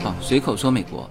好，随口说美国。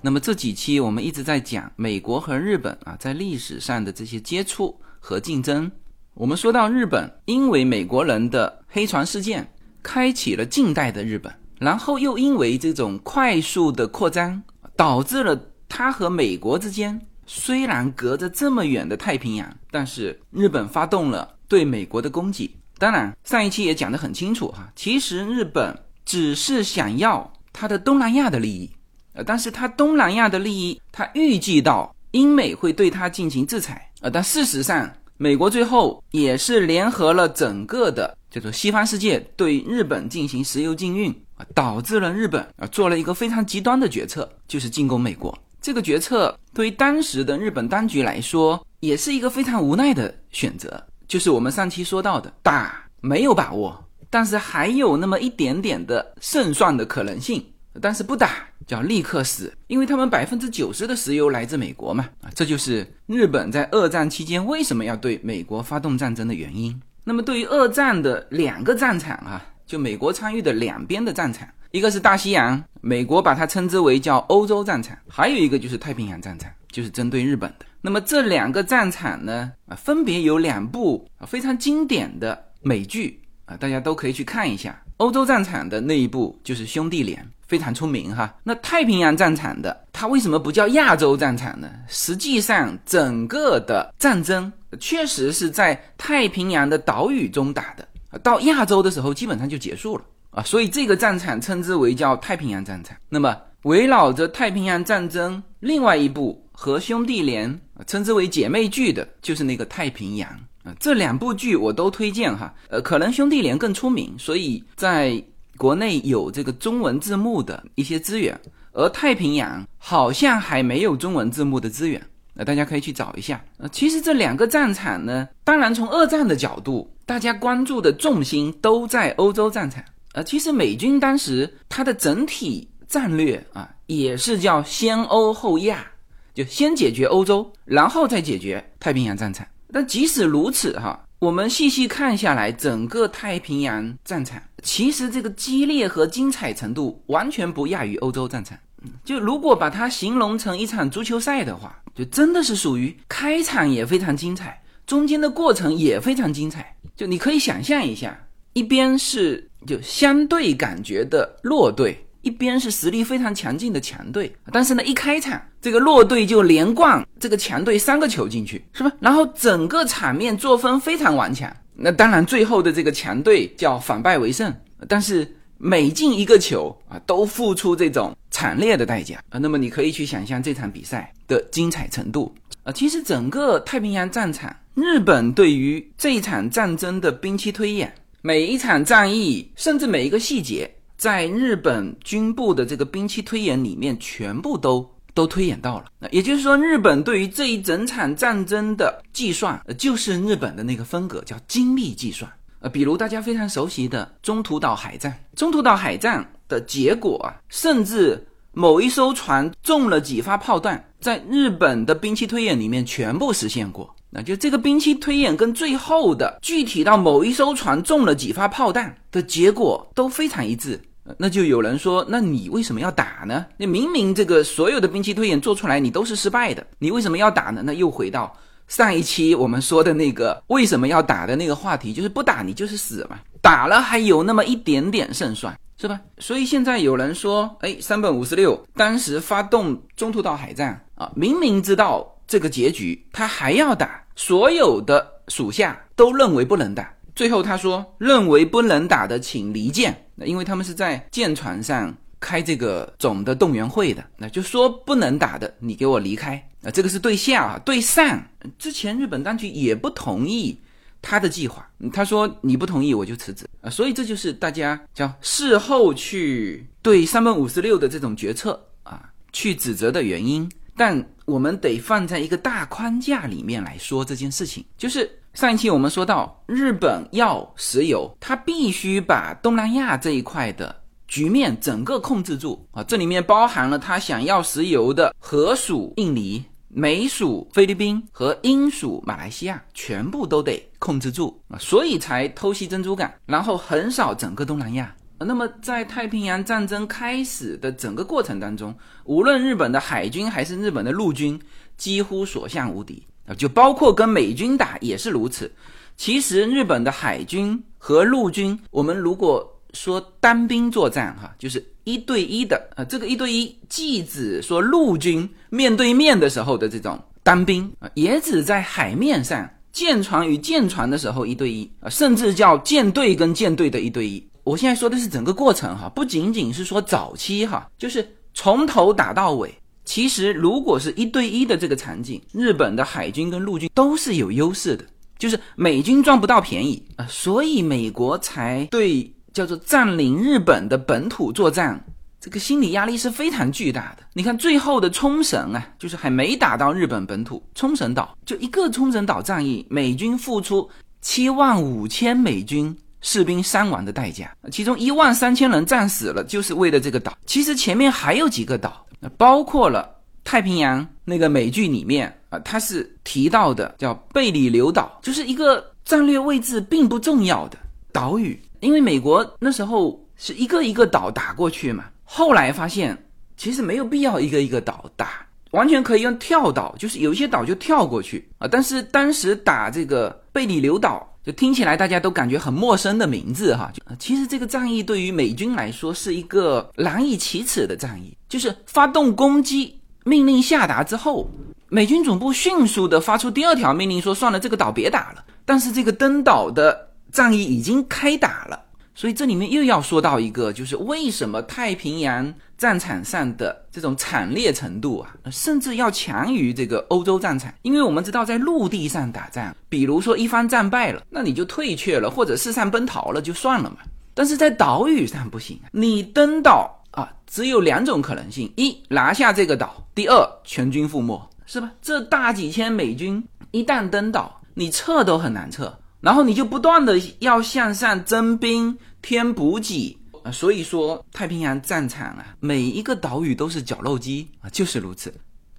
那么这几期我们一直在讲美国和日本啊，在历史上的这些接触和竞争。我们说到日本，因为美国人的黑船事件，开启了近代的日本，然后又因为这种快速的扩张，导致了它和美国之间虽然隔着这么远的太平洋，但是日本发动了对美国的攻击。当然，上一期也讲得很清楚哈，其实日本只是想要它的东南亚的利益。呃，但是他东南亚的利益，他预计到英美会对他进行制裁，呃，但事实上，美国最后也是联合了整个的叫做西方世界对日本进行石油禁运导致了日本啊做了一个非常极端的决策，就是进攻美国。这个决策对于当时的日本当局来说，也是一个非常无奈的选择，就是我们上期说到的打没有把握，但是还有那么一点点的胜算的可能性。但是不打叫立刻死，因为他们百分之九十的石油来自美国嘛，啊，这就是日本在二战期间为什么要对美国发动战争的原因。那么对于二战的两个战场啊，就美国参与的两边的战场，一个是大西洋，美国把它称之为叫欧洲战场，还有一个就是太平洋战场，就是针对日本的。那么这两个战场呢，啊，分别有两部啊非常经典的美剧啊，大家都可以去看一下。欧洲战场的那一部就是兄弟连。非常出名哈，那太平洋战场的它为什么不叫亚洲战场呢？实际上，整个的战争确实是在太平洋的岛屿中打的，到亚洲的时候基本上就结束了啊，所以这个战场称之为叫太平洋战场。那么围绕着太平洋战争，另外一部和兄弟连称之为姐妹剧的，就是那个太平洋啊，这两部剧我都推荐哈，呃，可能兄弟连更出名，所以在。国内有这个中文字幕的一些资源，而太平洋好像还没有中文字幕的资源，那大家可以去找一下。呃，其实这两个战场呢，当然从二战的角度，大家关注的重心都在欧洲战场。呃，其实美军当时它的整体战略啊，也是叫先欧后亚，就先解决欧洲，然后再解决太平洋战场。但即使如此哈。我们细细看下来，整个太平洋战场其实这个激烈和精彩程度完全不亚于欧洲战场。就如果把它形容成一场足球赛的话，就真的是属于开场也非常精彩，中间的过程也非常精彩。就你可以想象一下，一边是就相对感觉的弱队。一边是实力非常强劲的强队，但是呢，一开场这个弱队就连灌这个强队三个球进去，是吧？然后整个场面作风非常顽强。那当然，最后的这个强队叫反败为胜，但是每进一个球啊，都付出这种惨烈的代价啊。那么你可以去想象这场比赛的精彩程度啊。其实整个太平洋战场，日本对于这一场战争的兵器推演，每一场战役，甚至每一个细节。在日本军部的这个兵器推演里面，全部都都推演到了。那也就是说，日本对于这一整场战争的计算，呃，就是日本的那个风格，叫精密计算。呃，比如大家非常熟悉的中途岛海战，中途岛海战的结果啊，甚至某一艘船中了几发炮弹，在日本的兵器推演里面全部实现过。那就这个兵器推演跟最后的具体到某一艘船中了几发炮弹的结果都非常一致。那就有人说，那你为什么要打呢？你明明这个所有的兵器推演做出来，你都是失败的，你为什么要打呢？那又回到上一期我们说的那个为什么要打的那个话题，就是不打你就是死嘛，打了还有那么一点点胜算，是吧？所以现在有人说，哎，三本五十六当时发动中途岛海战啊，明明知道这个结局，他还要打，所有的属下都认为不能打。最后他说，认为不能打的请离舰，那因为他们是在舰船上开这个总的动员会的，那就说不能打的，你给我离开。啊，这个是对下啊，对上之前日本当局也不同意他的计划，他说你不同意我就辞职啊，所以这就是大家叫事后去对三本五十六的这种决策啊去指责的原因。但我们得放在一个大框架里面来说这件事情，就是。上一期我们说到，日本要石油，它必须把东南亚这一块的局面整个控制住啊，这里面包含了他想要石油的荷属印尼、美属菲律宾和英属马来西亚，全部都得控制住啊，所以才偷袭珍珠港，然后横扫整个东南亚。那么在太平洋战争开始的整个过程当中，无论日本的海军还是日本的陆军，几乎所向无敌啊，就包括跟美军打也是如此。其实日本的海军和陆军，我们如果说单兵作战，哈，就是一对一的啊，这个一对一既指说陆军面对面的时候的这种单兵啊，也指在海面上舰船与舰船的时候一对一啊，甚至叫舰队跟舰队的一对一。我现在说的是整个过程哈，不仅仅是说早期哈，就是从头打到尾。其实如果是一对一的这个场景，日本的海军跟陆军都是有优势的。就是美军赚不到便宜啊，所以美国才对叫做占领日本的本土作战，这个心理压力是非常巨大的。你看最后的冲绳啊，就是还没打到日本本土，冲绳岛就一个冲绳岛战役，美军付出七万五千美军士兵伤亡的代价，其中一万三千人战死了，就是为了这个岛。其实前面还有几个岛，包括了。太平洋那个美剧里面啊，它是提到的叫贝里留岛，就是一个战略位置并不重要的岛屿。因为美国那时候是一个一个岛打过去嘛，后来发现其实没有必要一个一个岛打，完全可以用跳岛，就是有一些岛就跳过去啊。但是当时打这个贝里留岛，就听起来大家都感觉很陌生的名字哈。其实这个战役对于美军来说是一个难以启齿的战役，就是发动攻击。命令下达之后，美军总部迅速的发出第二条命令，说算了，这个岛别打了。但是这个登岛的战役已经开打了，所以这里面又要说到一个，就是为什么太平洋战场上的这种惨烈程度啊，甚至要强于这个欧洲战场。因为我们知道，在陆地上打仗，比如说一方战败了，那你就退却了，或者四散奔逃了，就算了嘛。但是在岛屿上不行，你登岛。啊，只有两种可能性：一拿下这个岛；第二全军覆没，是吧？这大几千美军一旦登岛，你撤都很难撤，然后你就不断的要向上增兵添补给啊。所以说，太平洋战场啊，每一个岛屿都是绞肉机啊，就是如此。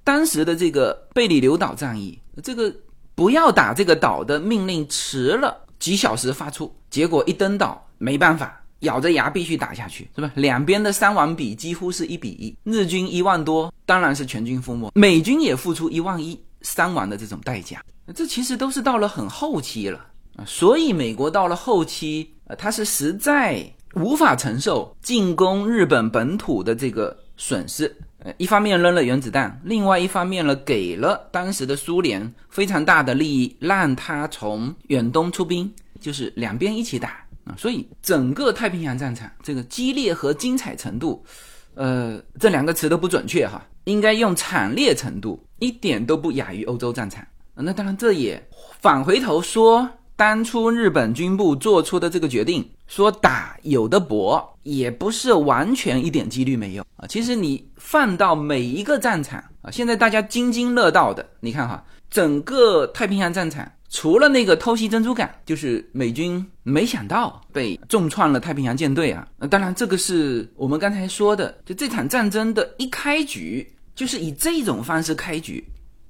当时的这个贝里留岛战役，这个不要打这个岛的命令迟了几小时发出，结果一登岛没办法。咬着牙必须打下去，是吧？两边的伤亡比几乎是一比一，日军一万多，当然是全军覆没；美军也付出一万一伤亡的这种代价。这其实都是到了很后期了啊，所以美国到了后期，呃，他是实在无法承受进攻日本本土的这个损失。呃，一方面扔了原子弹，另外一方面呢，给了当时的苏联非常大的利益，让他从远东出兵，就是两边一起打。啊，所以整个太平洋战场这个激烈和精彩程度，呃，这两个词都不准确哈，应该用惨烈程度，一点都不亚于欧洲战场。那当然，这也返回头说，当初日本军部做出的这个决定，说打有的搏，也不是完全一点几率没有啊。其实你放到每一个战场啊，现在大家津津乐道的，你看哈，整个太平洋战场。除了那个偷袭珍珠港，就是美军没想到被重创了太平洋舰队啊！那当然，这个是我们刚才说的，就这场战争的一开局就是以这种方式开局。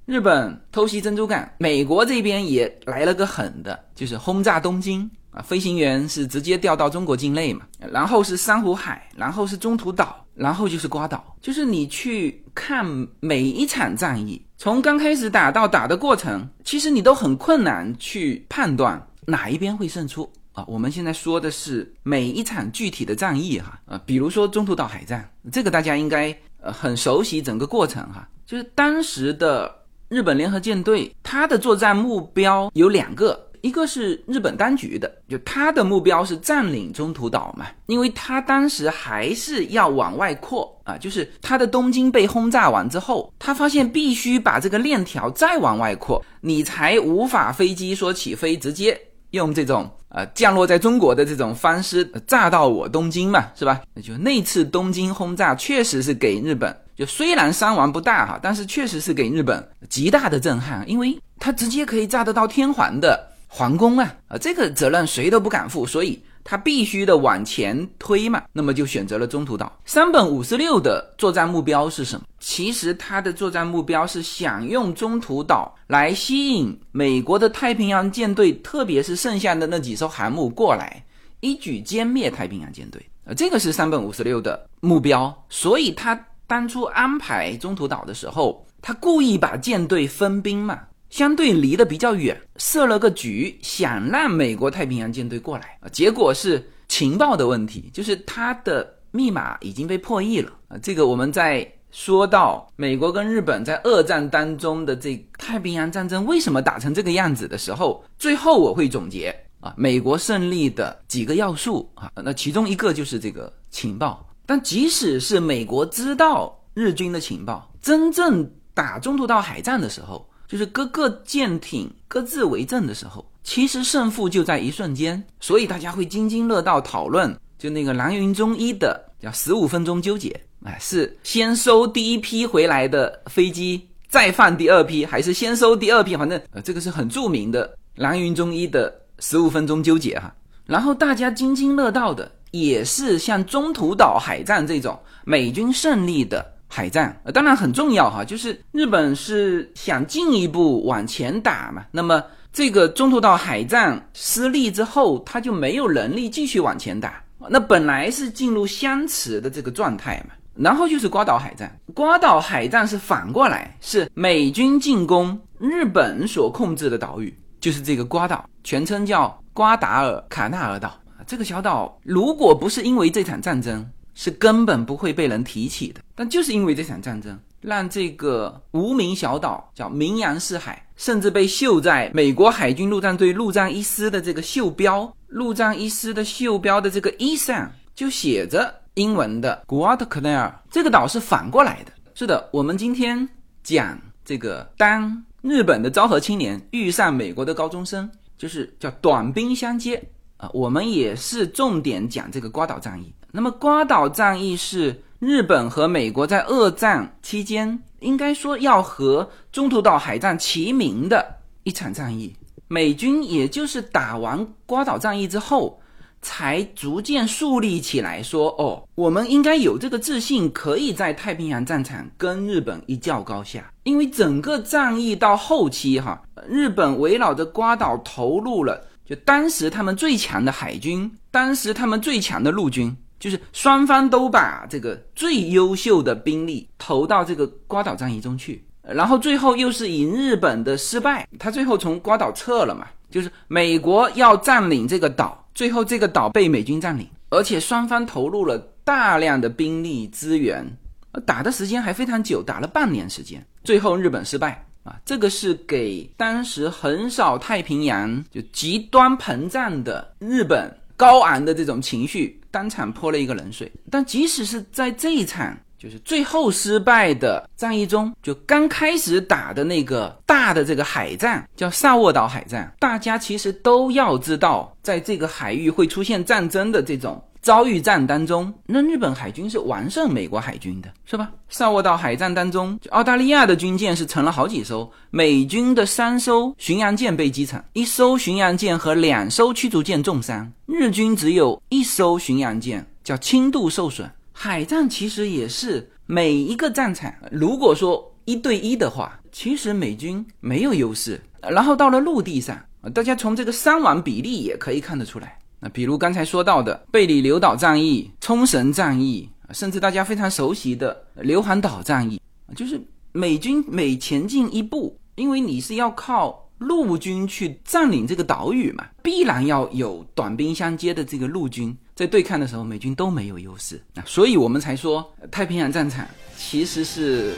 日本偷袭珍珠港，美国这边也来了个狠的，就是轰炸东京啊！飞行员是直接调到中国境内嘛，然后是珊瑚海，然后是中途岛，然后就是瓜岛，就是你去看每一场战役。从刚开始打到打的过程，其实你都很困难去判断哪一边会胜出啊。我们现在说的是每一场具体的战役哈，呃，比如说中途岛海战，这个大家应该呃很熟悉整个过程哈。就是当时的日本联合舰队，它的作战目标有两个。一个是日本当局的，就它的目标是占领中途岛嘛，因为它当时还是要往外扩啊，就是它的东京被轰炸完之后，它发现必须把这个链条再往外扩，你才无法飞机说起飞直接用这种呃降落在中国的这种方式炸到我东京嘛，是吧？那就那次东京轰炸确实是给日本，就虽然伤亡不大哈，但是确实是给日本极大的震撼，因为它直接可以炸得到天皇的。皇宫啊，啊，这个责任谁都不敢负，所以他必须的往前推嘛，那么就选择了中途岛。山本五十六的作战目标是什么？其实他的作战目标是想用中途岛来吸引美国的太平洋舰队，特别是剩下的那几艘航母过来，一举歼灭太平洋舰队。呃，这个是山本五十六的目标，所以他当初安排中途岛的时候，他故意把舰队分兵嘛。相对离得比较远，设了个局，想让美国太平洋舰队过来啊。结果是情报的问题，就是他的密码已经被破译了啊。这个我们在说到美国跟日本在二战当中的这太平洋战争为什么打成这个样子的时候，最后我会总结啊，美国胜利的几个要素啊。那其中一个就是这个情报。但即使是美国知道日军的情报，真正打中途岛海战的时候。就是各个舰艇各自为政的时候，其实胜负就在一瞬间，所以大家会津津乐道讨论，就那个蓝云中一的叫十五分钟纠结，哎，是先收第一批回来的飞机，再放第二批，还是先收第二批？反正呃，这个是很著名的蓝云中一的十五分钟纠结哈。然后大家津津乐道的也是像中途岛海战这种美军胜利的。海战，当然很重要哈，就是日本是想进一步往前打嘛。那么这个中途岛海战失利之后，他就没有能力继续往前打。那本来是进入相持的这个状态嘛。然后就是瓜岛海战，瓜岛海战是反过来，是美军进攻日本所控制的岛屿，就是这个瓜岛，全称叫瓜达尔卡纳尔岛这个小岛，如果不是因为这场战争。是根本不会被人提起的，但就是因为这场战争，让这个无名小岛叫名扬四海，甚至被绣在美国海军陆战队陆战一师的这个袖标，陆战一师的袖标的这个衣上就写着英文的 Guadalcanal。这个岛是反过来的。是的，我们今天讲这个，当日本的昭和青年遇上美国的高中生，就是叫短兵相接啊。我们也是重点讲这个瓜岛战役。那么瓜岛战役是日本和美国在二战期间，应该说要和中途岛海战齐名的一场战役。美军也就是打完瓜岛战役之后，才逐渐树立起来，说哦，我们应该有这个自信，可以在太平洋战场跟日本一较高下。因为整个战役到后期，哈，日本围绕着瓜岛投入了，就当时他们最强的海军，当时他们最强的陆军。就是双方都把这个最优秀的兵力投到这个瓜岛战役中去，然后最后又是以日本的失败，他最后从瓜岛撤了嘛。就是美国要占领这个岛，最后这个岛被美军占领，而且双方投入了大量的兵力资源，打的时间还非常久，打了半年时间，最后日本失败啊。这个是给当时横扫太平洋就极端膨胀的日本高昂的这种情绪。当场泼了一个冷水，但即使是在这一场就是最后失败的战役中，就刚开始打的那个大的这个海战，叫萨沃岛海战，大家其实都要知道，在这个海域会出现战争的这种。遭遇战当中，那日本海军是完胜美国海军的，是吧？萨沃岛海战当中，澳大利亚的军舰是沉了好几艘，美军的三艘巡洋舰被击沉，一艘巡洋舰和两艘驱逐舰重伤，日军只有一艘巡洋舰叫轻度受损。海战其实也是每一个战场，如果说一对一的话，其实美军没有优势。然后到了陆地上，大家从这个伤亡比例也可以看得出来。那比如刚才说到的贝里留岛战役、冲绳战役，甚至大家非常熟悉的硫磺岛战役，就是美军每前进一步，因为你是要靠陆军去占领这个岛屿嘛，必然要有短兵相接的这个陆军，在对抗的时候，美军都没有优势啊，所以我们才说太平洋战场其实是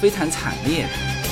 非常惨烈的。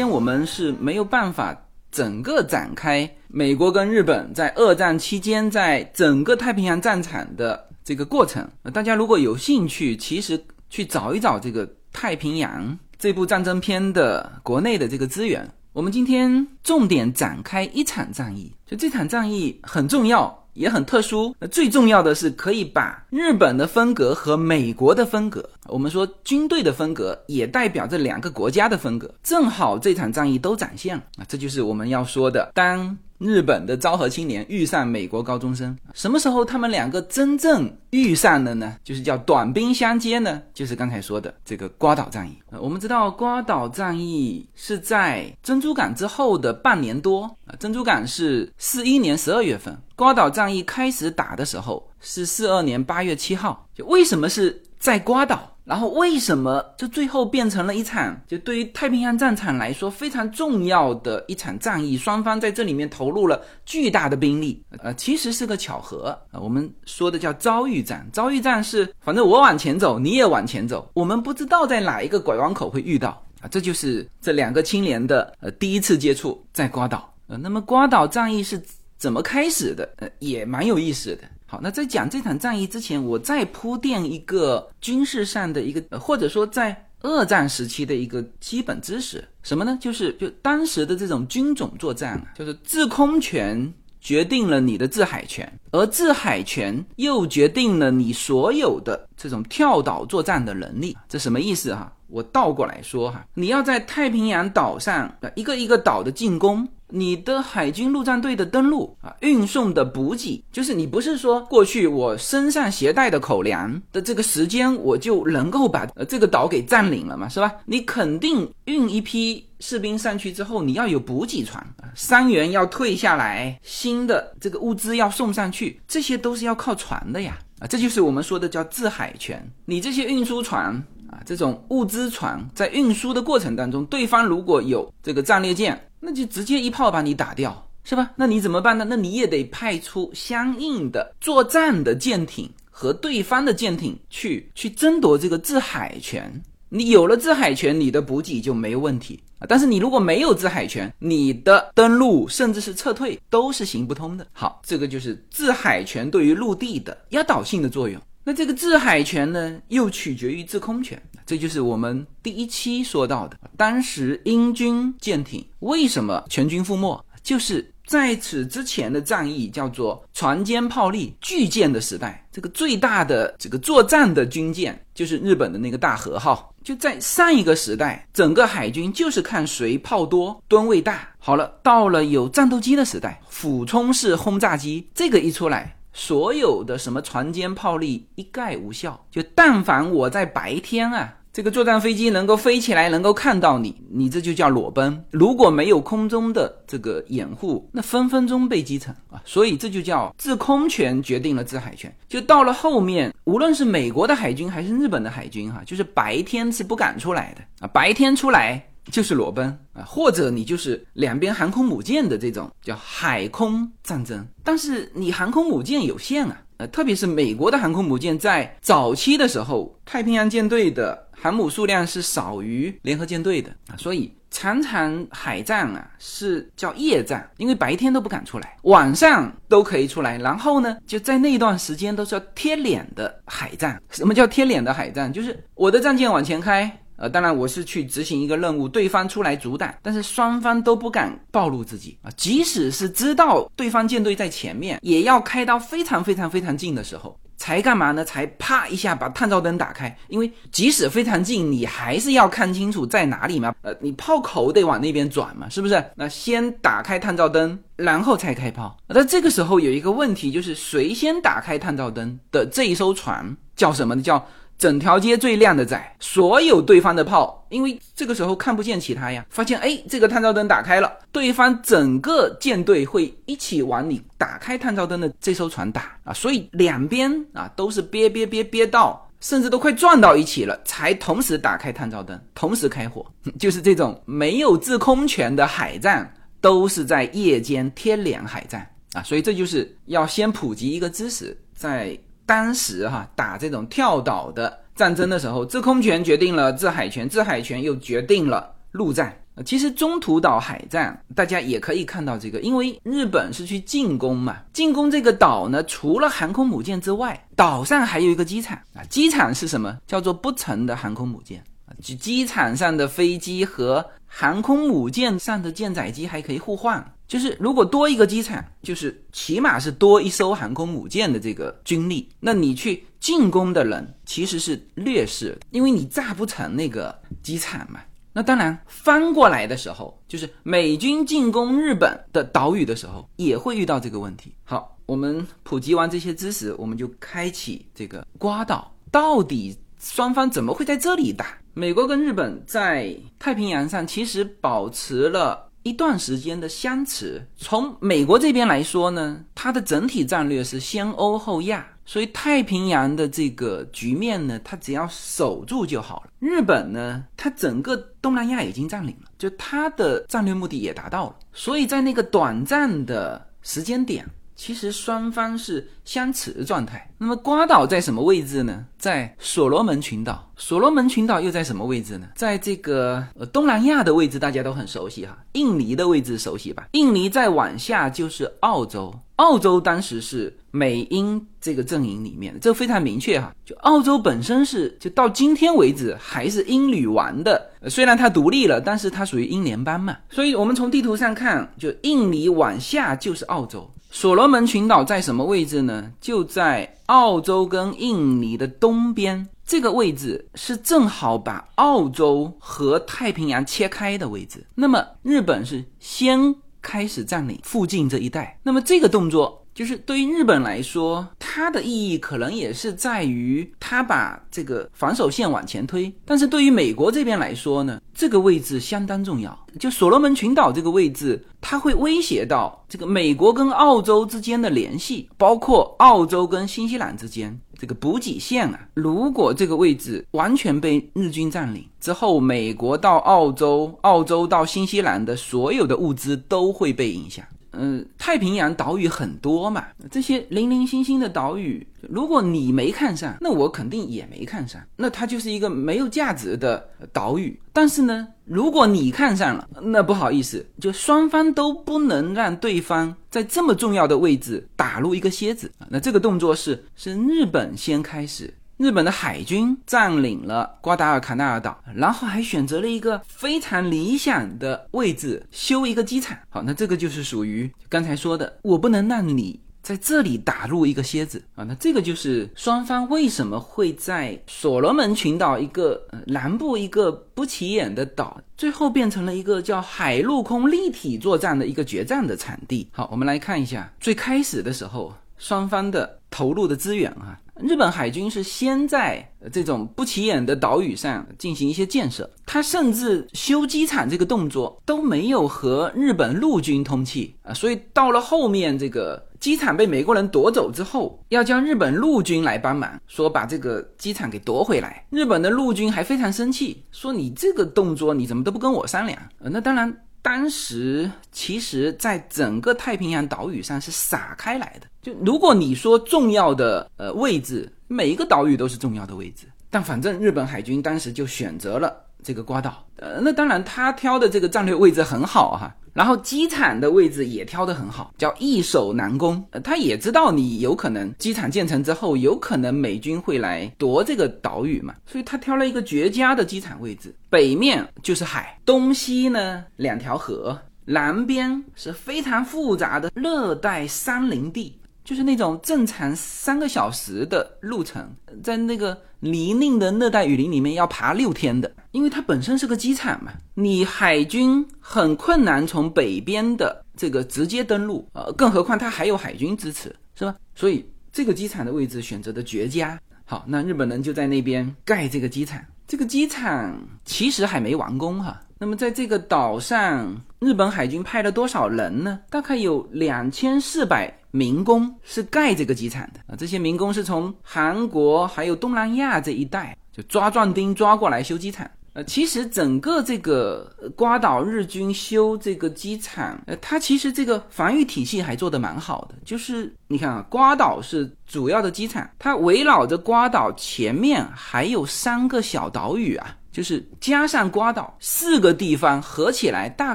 天我们是没有办法整个展开美国跟日本在二战期间在整个太平洋战场的这个过程。大家如果有兴趣，其实去找一找这个太平洋这部战争片的国内的这个资源。我们今天重点展开一场战役，就这场战役很重要。也很特殊。那最重要的是，可以把日本的风格和美国的风格，我们说军队的风格，也代表这两个国家的风格，正好这场战役都展现了啊！这就是我们要说的当。日本的昭和青年遇上美国高中生，什么时候他们两个真正遇上了呢？就是叫短兵相接呢？就是刚才说的这个瓜岛战役。呃我们知道瓜岛战役是在珍珠港之后的半年多啊，珍珠港是四一年十二月份，瓜岛战役开始打的时候是四二年八月七号。就为什么是在瓜岛？然后为什么这最后变成了一场就对于太平洋战场来说非常重要的一场战役？双方在这里面投入了巨大的兵力，呃，其实是个巧合啊。我们说的叫遭遇战，遭遇战是反正我往前走，你也往前走，我们不知道在哪一个拐弯口会遇到啊。这就是这两个青年的呃第一次接触，在瓜岛。呃，那么瓜岛战役是怎么开始的？呃，也蛮有意思的。好，那在讲这场战役之前，我再铺垫一个军事上的一个，或者说在二战时期的一个基本知识，什么呢？就是就当时的这种军种作战啊，就是制空权决定了你的制海权，而制海权又决定了你所有的这种跳岛作战的能力。这什么意思哈？我倒过来说哈，你要在太平洋岛上一个一个岛的进攻。你的海军陆战队的登陆啊，运送的补给，就是你不是说过去我身上携带的口粮的这个时间，我就能够把呃这个岛给占领了嘛，是吧？你肯定运一批士兵上去之后，你要有补给船啊，伤员要退下来，新的这个物资要送上去，这些都是要靠船的呀啊，这就是我们说的叫制海权。你这些运输船啊，这种物资船在运输的过程当中，对方如果有这个战列舰。那就直接一炮把你打掉，是吧？那你怎么办呢？那你也得派出相应的作战的舰艇和对方的舰艇去去争夺这个制海权。你有了制海权，你的补给就没问题啊。但是你如果没有制海权，你的登陆甚至是撤退都是行不通的。好，这个就是制海权对于陆地的压倒性的作用。那这个制海权呢，又取决于制空权。这就是我们第一期说到的，当时英军舰艇为什么全军覆没？就是在此之前的战役叫做船坚炮利巨舰的时代，这个最大的这个作战的军舰就是日本的那个大和号。就在上一个时代，整个海军就是看谁炮多、吨位大。好了，到了有战斗机的时代，俯冲式轰炸机这个一出来。所有的什么船坚炮利一概无效。就但凡我在白天啊，这个作战飞机能够飞起来，能够看到你，你这就叫裸奔。如果没有空中的这个掩护，那分分钟被击沉啊。所以这就叫制空权决定了制海权。就到了后面，无论是美国的海军还是日本的海军，哈，就是白天是不敢出来的啊，白天出来。就是裸奔啊，或者你就是两边航空母舰的这种叫海空战争，但是你航空母舰有限啊，呃，特别是美国的航空母舰在早期的时候，太平洋舰队的航母数量是少于联合舰队的啊，所以常常海战啊是叫夜战，因为白天都不敢出来，晚上都可以出来，然后呢就在那段时间都是要贴脸的海战。什么叫贴脸的海战？就是我的战舰往前开。呃，当然我是去执行一个任务，对方出来阻挡，但是双方都不敢暴露自己啊。即使是知道对方舰队在前面，也要开到非常非常非常近的时候，才干嘛呢？才啪一下把探照灯打开，因为即使非常近，你还是要看清楚在哪里嘛。呃，你炮口得往那边转嘛，是不是？那先打开探照灯，然后才开炮。那这个时候有一个问题，就是谁先打开探照灯的这一艘船叫什么呢？叫。整条街最亮的仔，所有对方的炮，因为这个时候看不见其他呀，发现哎，这个探照灯打开了，对方整个舰队会一起往你打开探照灯的这艘船打啊，所以两边啊都是憋憋憋憋到，甚至都快撞到一起了，才同时打开探照灯，同时开火，就是这种没有制空权的海战，都是在夜间贴脸海战啊，所以这就是要先普及一个知识，在。当时哈打这种跳岛的战争的时候，制空权决定了制海权，制海权又决定了陆战。其实中途岛海战大家也可以看到这个，因为日本是去进攻嘛，进攻这个岛呢，除了航空母舰之外，岛上还有一个机场啊，机场是什么？叫做不成的航空母舰啊，机场上的飞机和航空母舰上的舰载机还可以互换。就是如果多一个机场，就是起码是多一艘航空母舰的这个军力，那你去进攻的人其实是劣势，因为你炸不成那个机场嘛。那当然翻过来的时候，就是美军进攻日本的岛屿的时候，也会遇到这个问题。好，我们普及完这些知识，我们就开启这个瓜岛，到底双方怎么会在这里打？美国跟日本在太平洋上其实保持了。一段时间的相持，从美国这边来说呢，它的整体战略是先欧后亚，所以太平洋的这个局面呢，它只要守住就好了。日本呢，它整个东南亚已经占领了，就它的战略目的也达到了，所以在那个短暂的时间点。其实双方是相持状态。那么瓜岛在什么位置呢？在所罗门群岛。所罗门群岛又在什么位置呢？在这个呃东南亚的位置，大家都很熟悉哈。印尼的位置熟悉吧？印尼再往下就是澳洲。澳洲当时是美英这个阵营里面，这非常明确哈。就澳洲本身是，就到今天为止还是英女王的。虽然它独立了，但是它属于英联邦嘛。所以我们从地图上看，就印尼往下就是澳洲。所罗门群岛在什么位置呢？就在澳洲跟印尼的东边，这个位置是正好把澳洲和太平洋切开的位置。那么日本是先开始占领附近这一带，那么这个动作。就是对于日本来说，它的意义可能也是在于它把这个防守线往前推。但是对于美国这边来说呢，这个位置相当重要。就所罗门群岛这个位置，它会威胁到这个美国跟澳洲之间的联系，包括澳洲跟新西兰之间这个补给线啊。如果这个位置完全被日军占领之后，美国到澳洲、澳洲到新西兰的所有的物资都会被影响。嗯，太平洋岛屿很多嘛，这些零零星星的岛屿，如果你没看上，那我肯定也没看上，那它就是一个没有价值的岛屿。但是呢，如果你看上了，那不好意思，就双方都不能让对方在这么重要的位置打入一个蝎子。那这个动作是是日本先开始。日本的海军占领了瓜达尔卡纳尔岛，然后还选择了一个非常理想的位置修一个机场。好，那这个就是属于刚才说的，我不能让你在这里打入一个蝎子啊。那这个就是双方为什么会在所罗门群岛一个南部一个不起眼的岛，最后变成了一个叫海陆空立体作战的一个决战的场地。好，我们来看一下最开始的时候双方的投入的资源啊。日本海军是先在这种不起眼的岛屿上进行一些建设，他甚至修机场这个动作都没有和日本陆军通气啊，所以到了后面这个机场被美国人夺走之后，要叫日本陆军来帮忙，说把这个机场给夺回来。日本的陆军还非常生气，说你这个动作你怎么都不跟我商量？呃，那当然。当时其实，在整个太平洋岛屿上是撒开来的。就如果你说重要的呃位置，每一个岛屿都是重要的位置。但反正日本海军当时就选择了这个瓜岛。呃，那当然他挑的这个战略位置很好哈。然后机场的位置也挑得很好，叫易守难攻。呃，他也知道你有可能机场建成之后，有可能美军会来夺这个岛屿嘛，所以他挑了一个绝佳的机场位置，北面就是海，东西呢两条河，南边是非常复杂的热带山林地。就是那种正常三个小时的路程，在那个泥泞的热带雨林里面要爬六天的，因为它本身是个机场嘛，你海军很困难从北边的这个直接登陆，呃，更何况它还有海军支持，是吧？所以这个机场的位置选择的绝佳。好，那日本人就在那边盖这个机场，这个机场其实还没完工哈。那么在这个岛上，日本海军派了多少人呢？大概有两千四百。民工是盖这个机场的啊，这些民工是从韩国还有东南亚这一带就抓壮丁抓过来修机场。呃，其实整个这个瓜岛日军修这个机场，呃，它其实这个防御体系还做得蛮好的。就是你看啊，瓜岛是主要的机场，它围绕着瓜岛前面还有三个小岛屿啊。就是加上瓜岛四个地方合起来，大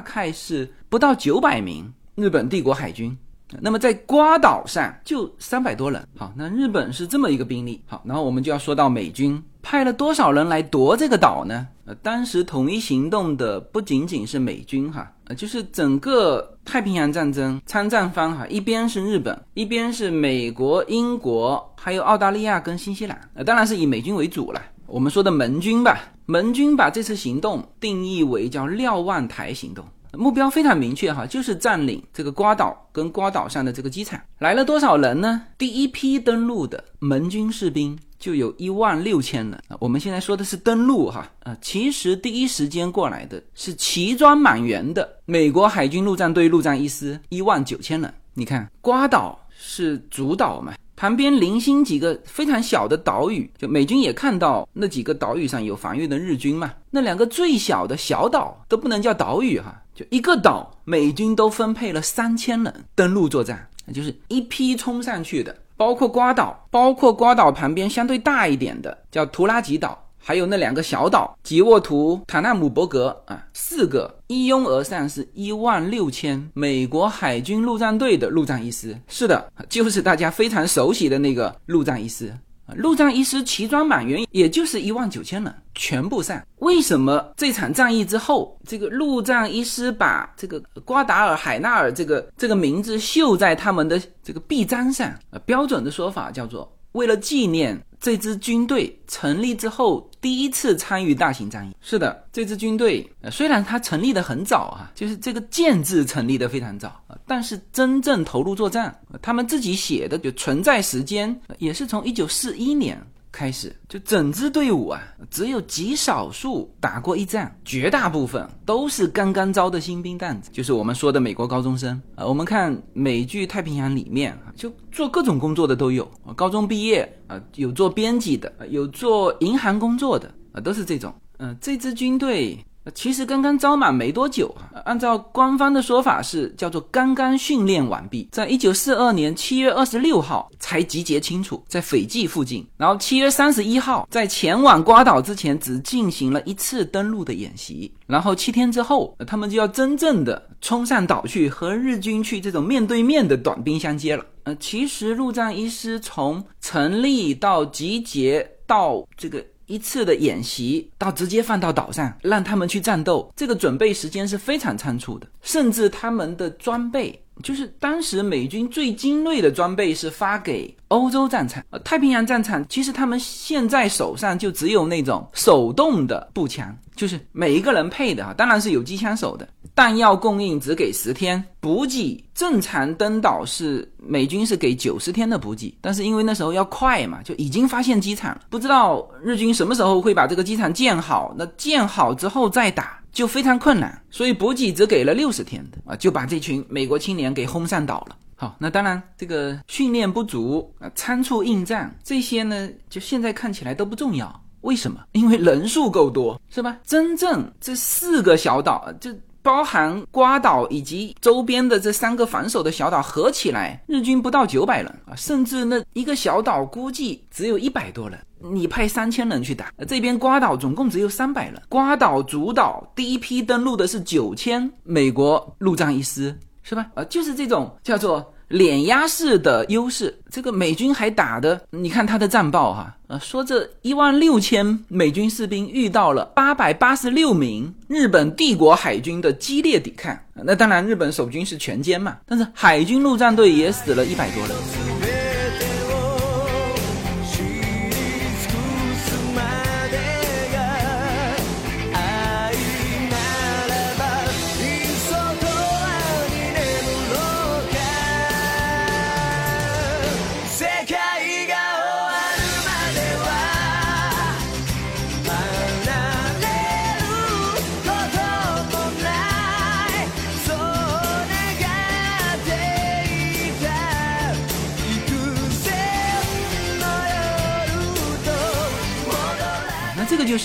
概是不到九百名日本帝国海军。那么在瓜岛上就三百多人。好，那日本是这么一个兵力。好，然后我们就要说到美军派了多少人来夺这个岛呢？呃，当时统一行动的不仅仅是美军哈，呃，就是整个太平洋战争参战方哈，一边是日本，一边是美国、英国，还有澳大利亚跟新西兰。呃，当然是以美军为主了。我们说的盟军吧，盟军把这次行动定义为叫瞭望台行动。目标非常明确哈，就是占领这个瓜岛跟瓜岛上的这个机场。来了多少人呢？第一批登陆的盟军士兵就有一万六千人啊。我们现在说的是登陆哈啊，其实第一时间过来的是齐装满员的美国海军陆战队陆战一师一万九千人。你看，瓜岛是主岛嘛，旁边零星几个非常小的岛屿，就美军也看到那几个岛屿上有防御的日军嘛。那两个最小的小岛都不能叫岛屿哈。就一个岛，美军都分配了三千人登陆作战，就是一批冲上去的，包括瓜岛，包括瓜岛旁边相对大一点的叫图拉吉岛，还有那两个小岛吉沃图、塔纳姆伯格啊，四个一拥而上是一万六千美国海军陆战队的陆战一师，是的，就是大家非常熟悉的那个陆战一师。陆战一师齐装满员，也就是一万九千人，全部上。为什么这场战役之后，这个陆战一师把这个瓜达尔海纳尔这个这个名字绣在他们的这个臂章上？呃，标准的说法叫做。为了纪念这支军队成立之后第一次参与大型战役，是的，这支军队虽然它成立的很早啊，就是这个建制成立的非常早啊，但是真正投入作战，他们自己写的就存在时间也是从一九四一年。开始就整支队伍啊，只有极少数打过一战，绝大部分都是刚刚招的新兵蛋子，就是我们说的美国高中生啊。我们看美剧《太平洋》里面，就做各种工作的都有，高中毕业啊，有做编辑的，有做银行工作的啊，都是这种。嗯，这支军队。其实刚刚招满没多久，按照官方的说法是叫做刚刚训练完毕，在一九四二年七月二十六号才集结清楚，在斐济附近，然后七月三十一号在前往瓜岛之前只进行了一次登陆的演习，然后七天之后他们就要真正的冲上岛去和日军去这种面对面的短兵相接了。呃，其实陆战一师从成立到集结到这个。一次的演习到直接放到岛上，让他们去战斗，这个准备时间是非常仓促的，甚至他们的装备，就是当时美军最精锐的装备是发给欧洲战场，呃，太平洋战场其实他们现在手上就只有那种手动的步枪，就是每一个人配的啊，当然是有机枪手的。弹药供应只给十天，补给正常登岛是美军是给九十天的补给，但是因为那时候要快嘛，就已经发现机场了，不知道日军什么时候会把这个机场建好，那建好之后再打就非常困难，所以补给只给了六十天的啊，就把这群美国青年给轰上岛了。好，那当然这个训练不足啊，仓促应战这些呢，就现在看起来都不重要，为什么？因为人数够多，是吧？真正这四个小岛就。包含瓜岛以及周边的这三个防守的小岛合起来，日军不到九百人啊，甚至那一个小岛估计只有一百多人。你派三千人去打，这边瓜岛总共只有三百人。瓜岛主岛第一批登陆的是九千美国陆战一师，是吧？啊，就是这种叫做。碾压式的优势，这个美军还打的，你看他的战报哈，呃，说这一万六千美军士兵遇到了八百八十六名日本帝国海军的激烈抵抗，那当然日本守军是全歼嘛，但是海军陆战队也死了一百多人。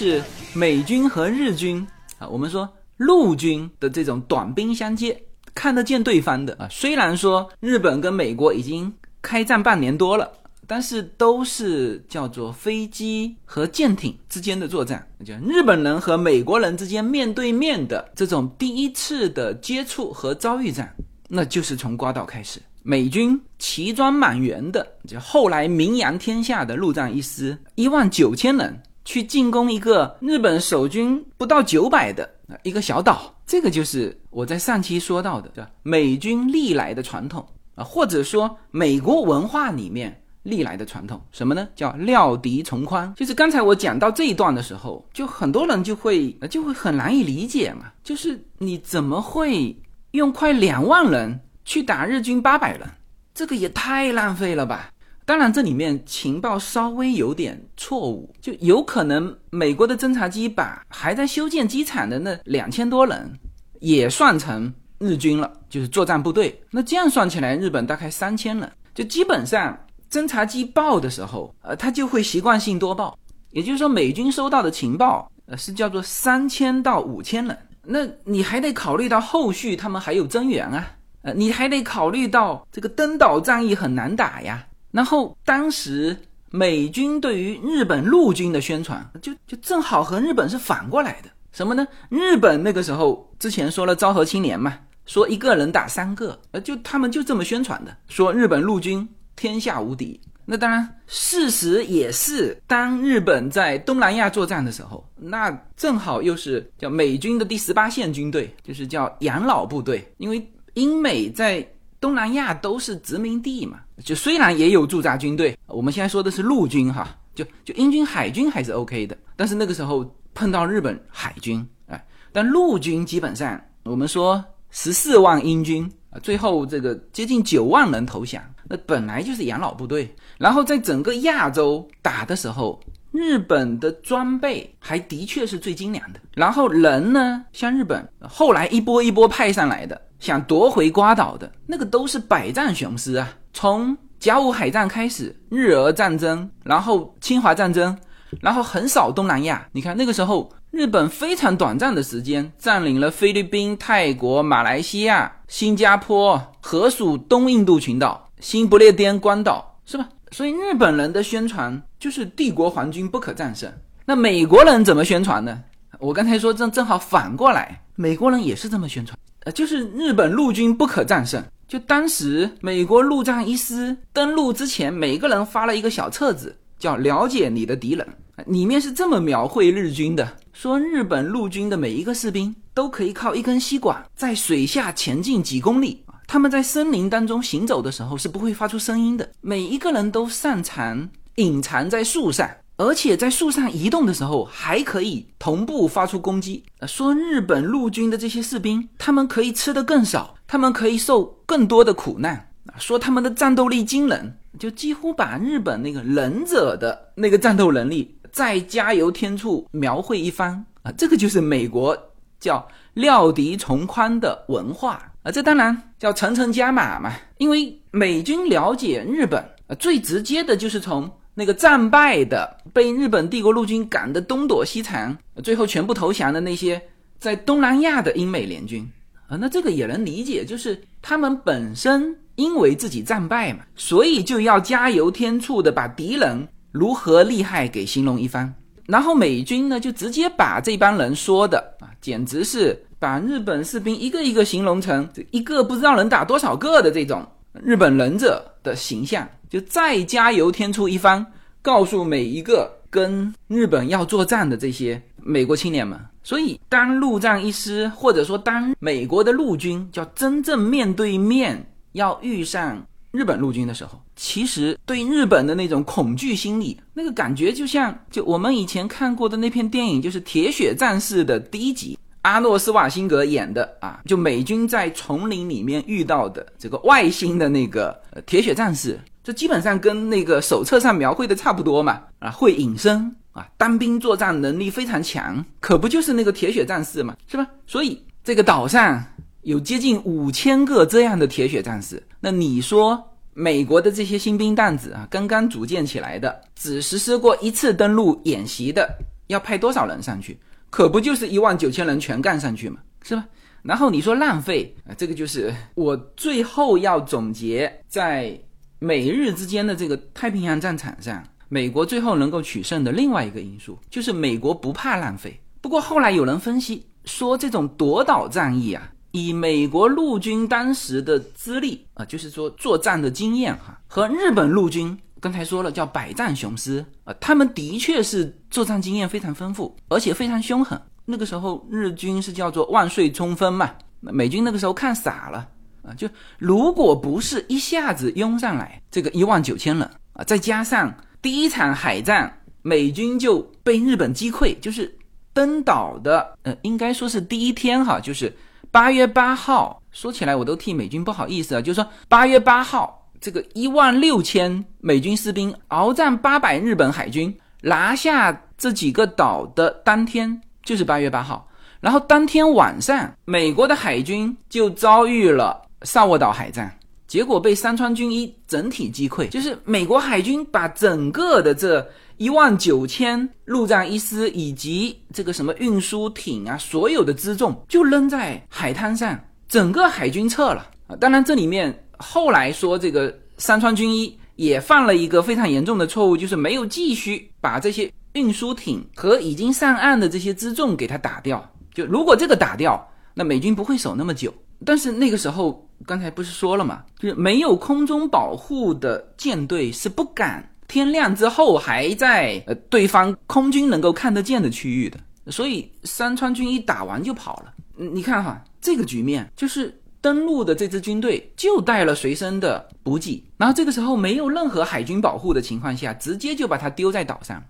是美军和日军啊，我们说陆军的这种短兵相接，看得见对方的啊。虽然说日本跟美国已经开战半年多了。但是都是叫做飞机和舰艇之间的作战，就日本人和美国人之间面对面的这种第一次的接触和遭遇战，那就是从瓜岛开始。美军齐装满员的，就后来名扬天下的陆战一师，一万九千人去进攻一个日本守军不到九百的一个小岛，这个就是我在上期说到的，叫美军历来的传统啊，或者说美国文化里面历来的传统，什么呢？叫料敌从宽。就是刚才我讲到这一段的时候，就很多人就会就会很难以理解嘛，就是你怎么会用快两万人？去打日军八百人，这个也太浪费了吧！当然，这里面情报稍微有点错误，就有可能美国的侦察机把还在修建机场的那两千多人也算成日军了，就是作战部队。那这样算起来，日本大概三千人，就基本上侦察机报的时候，呃，他就会习惯性多报，也就是说，美军收到的情报，呃，是叫做三千到五千人。那你还得考虑到后续他们还有增援啊。呃，你还得考虑到这个登岛战役很难打呀。然后当时美军对于日本陆军的宣传，就就正好和日本是反过来的。什么呢？日本那个时候之前说了昭和青年嘛，说一个人打三个，呃，就他们就这么宣传的，说日本陆军天下无敌。那当然，事实也是，当日本在东南亚作战的时候，那正好又是叫美军的第十八线军队，就是叫养老部队，因为。英美在东南亚都是殖民地嘛，就虽然也有驻扎军队，我们现在说的是陆军哈，就就英军海军还是 OK 的，但是那个时候碰到日本海军，哎，但陆军基本上我们说十四万英军啊，最后这个接近九万人投降，那本来就是养老部队，然后在整个亚洲打的时候。日本的装备还的确是最精良的，然后人呢，像日本后来一波一波派上来的，想夺回瓜岛的那个都是百战雄师啊。从甲午海战开始，日俄战争，然后侵华战争，然后横扫东南亚。你看那个时候，日本非常短暂的时间占领了菲律宾、泰国、马来西亚、新加坡，合属东印度群岛、新不列颠关岛，是吧？所以日本人的宣传就是帝国皇军不可战胜。那美国人怎么宣传呢？我刚才说正正好反过来，美国人也是这么宣传，呃，就是日本陆军不可战胜。就当时美国陆战一师登陆之前，每个人发了一个小册子，叫《了解你的敌人》，里面是这么描绘日军的：说日本陆军的每一个士兵都可以靠一根吸管在水下前进几公里。他们在森林当中行走的时候是不会发出声音的。每一个人都擅长隐藏在树上，而且在树上移动的时候还可以同步发出攻击。说日本陆军的这些士兵，他们可以吃得更少，他们可以受更多的苦难。啊说他们的战斗力惊人，就几乎把日本那个忍者的那个战斗能力再加油添醋描绘一番啊！这个就是美国叫料敌从宽的文化。啊，这当然叫层层加码嘛，因为美军了解日本，啊，最直接的就是从那个战败的、被日本帝国陆军赶得东躲西藏，最后全部投降的那些在东南亚的英美联军，啊，那这个也能理解，就是他们本身因为自己战败嘛，所以就要加油添醋的把敌人如何厉害给形容一番，然后美军呢就直接把这帮人说的啊，简直是。把日本士兵一个一个形容成一个不知道能打多少个的这种日本忍者的形象，就再加油添醋一番，告诉每一个跟日本要作战的这些美国青年们。所以，当陆战一师，或者说当美国的陆军叫真正面对面要遇上日本陆军的时候，其实对日本的那种恐惧心理，那个感觉就像就我们以前看过的那篇电影，就是《铁血战士》的第一集。阿诺斯瓦辛格演的啊，就美军在丛林里面遇到的这个外星的那个铁血战士，这基本上跟那个手册上描绘的差不多嘛啊，会隐身啊，单兵作战能力非常强，可不就是那个铁血战士嘛，是吧？所以这个岛上有接近五千个这样的铁血战士，那你说美国的这些新兵蛋子啊，刚刚组建起来的，只实施过一次登陆演习的，要派多少人上去？可不就是一万九千人全干上去嘛，是吧？然后你说浪费啊，这个就是我最后要总结，在美日之间的这个太平洋战场上，美国最后能够取胜的另外一个因素，就是美国不怕浪费。不过后来有人分析说，这种夺岛战役啊，以美国陆军当时的资历啊，就是说作战的经验哈，和日本陆军刚才说了叫百战雄师啊，他们的确是作战经验非常丰富，而且非常凶狠。那个时候日军是叫做万岁冲锋嘛，美军那个时候看傻了。啊，就如果不是一下子拥上来这个一万九千人啊，再加上第一场海战，美军就被日本击溃，就是登岛的，呃，应该说是第一天哈，就是八月八号。说起来我都替美军不好意思啊，就是说八月八号，这个一万六千美军士兵鏖战八百日本海军，拿下这几个岛的当天，就是八月八号。然后当天晚上，美国的海军就遭遇了。萨沃岛海战，结果被山川军一整体击溃，就是美国海军把整个的这一万九千陆战一师以及这个什么运输艇啊，所有的辎重就扔在海滩上，整个海军撤了啊。当然，这里面后来说这个山川军一也犯了一个非常严重的错误，就是没有继续把这些运输艇和已经上岸的这些辎重给它打掉。就如果这个打掉，那美军不会守那么久。但是那个时候。刚才不是说了嘛，就是没有空中保护的舰队是不敢天亮之后还在呃对方空军能够看得见的区域的，所以山川军一打完就跑了。你看哈，这个局面就是登陆的这支军队就带了随身的补给，然后这个时候没有任何海军保护的情况下，直接就把它丢在岛上，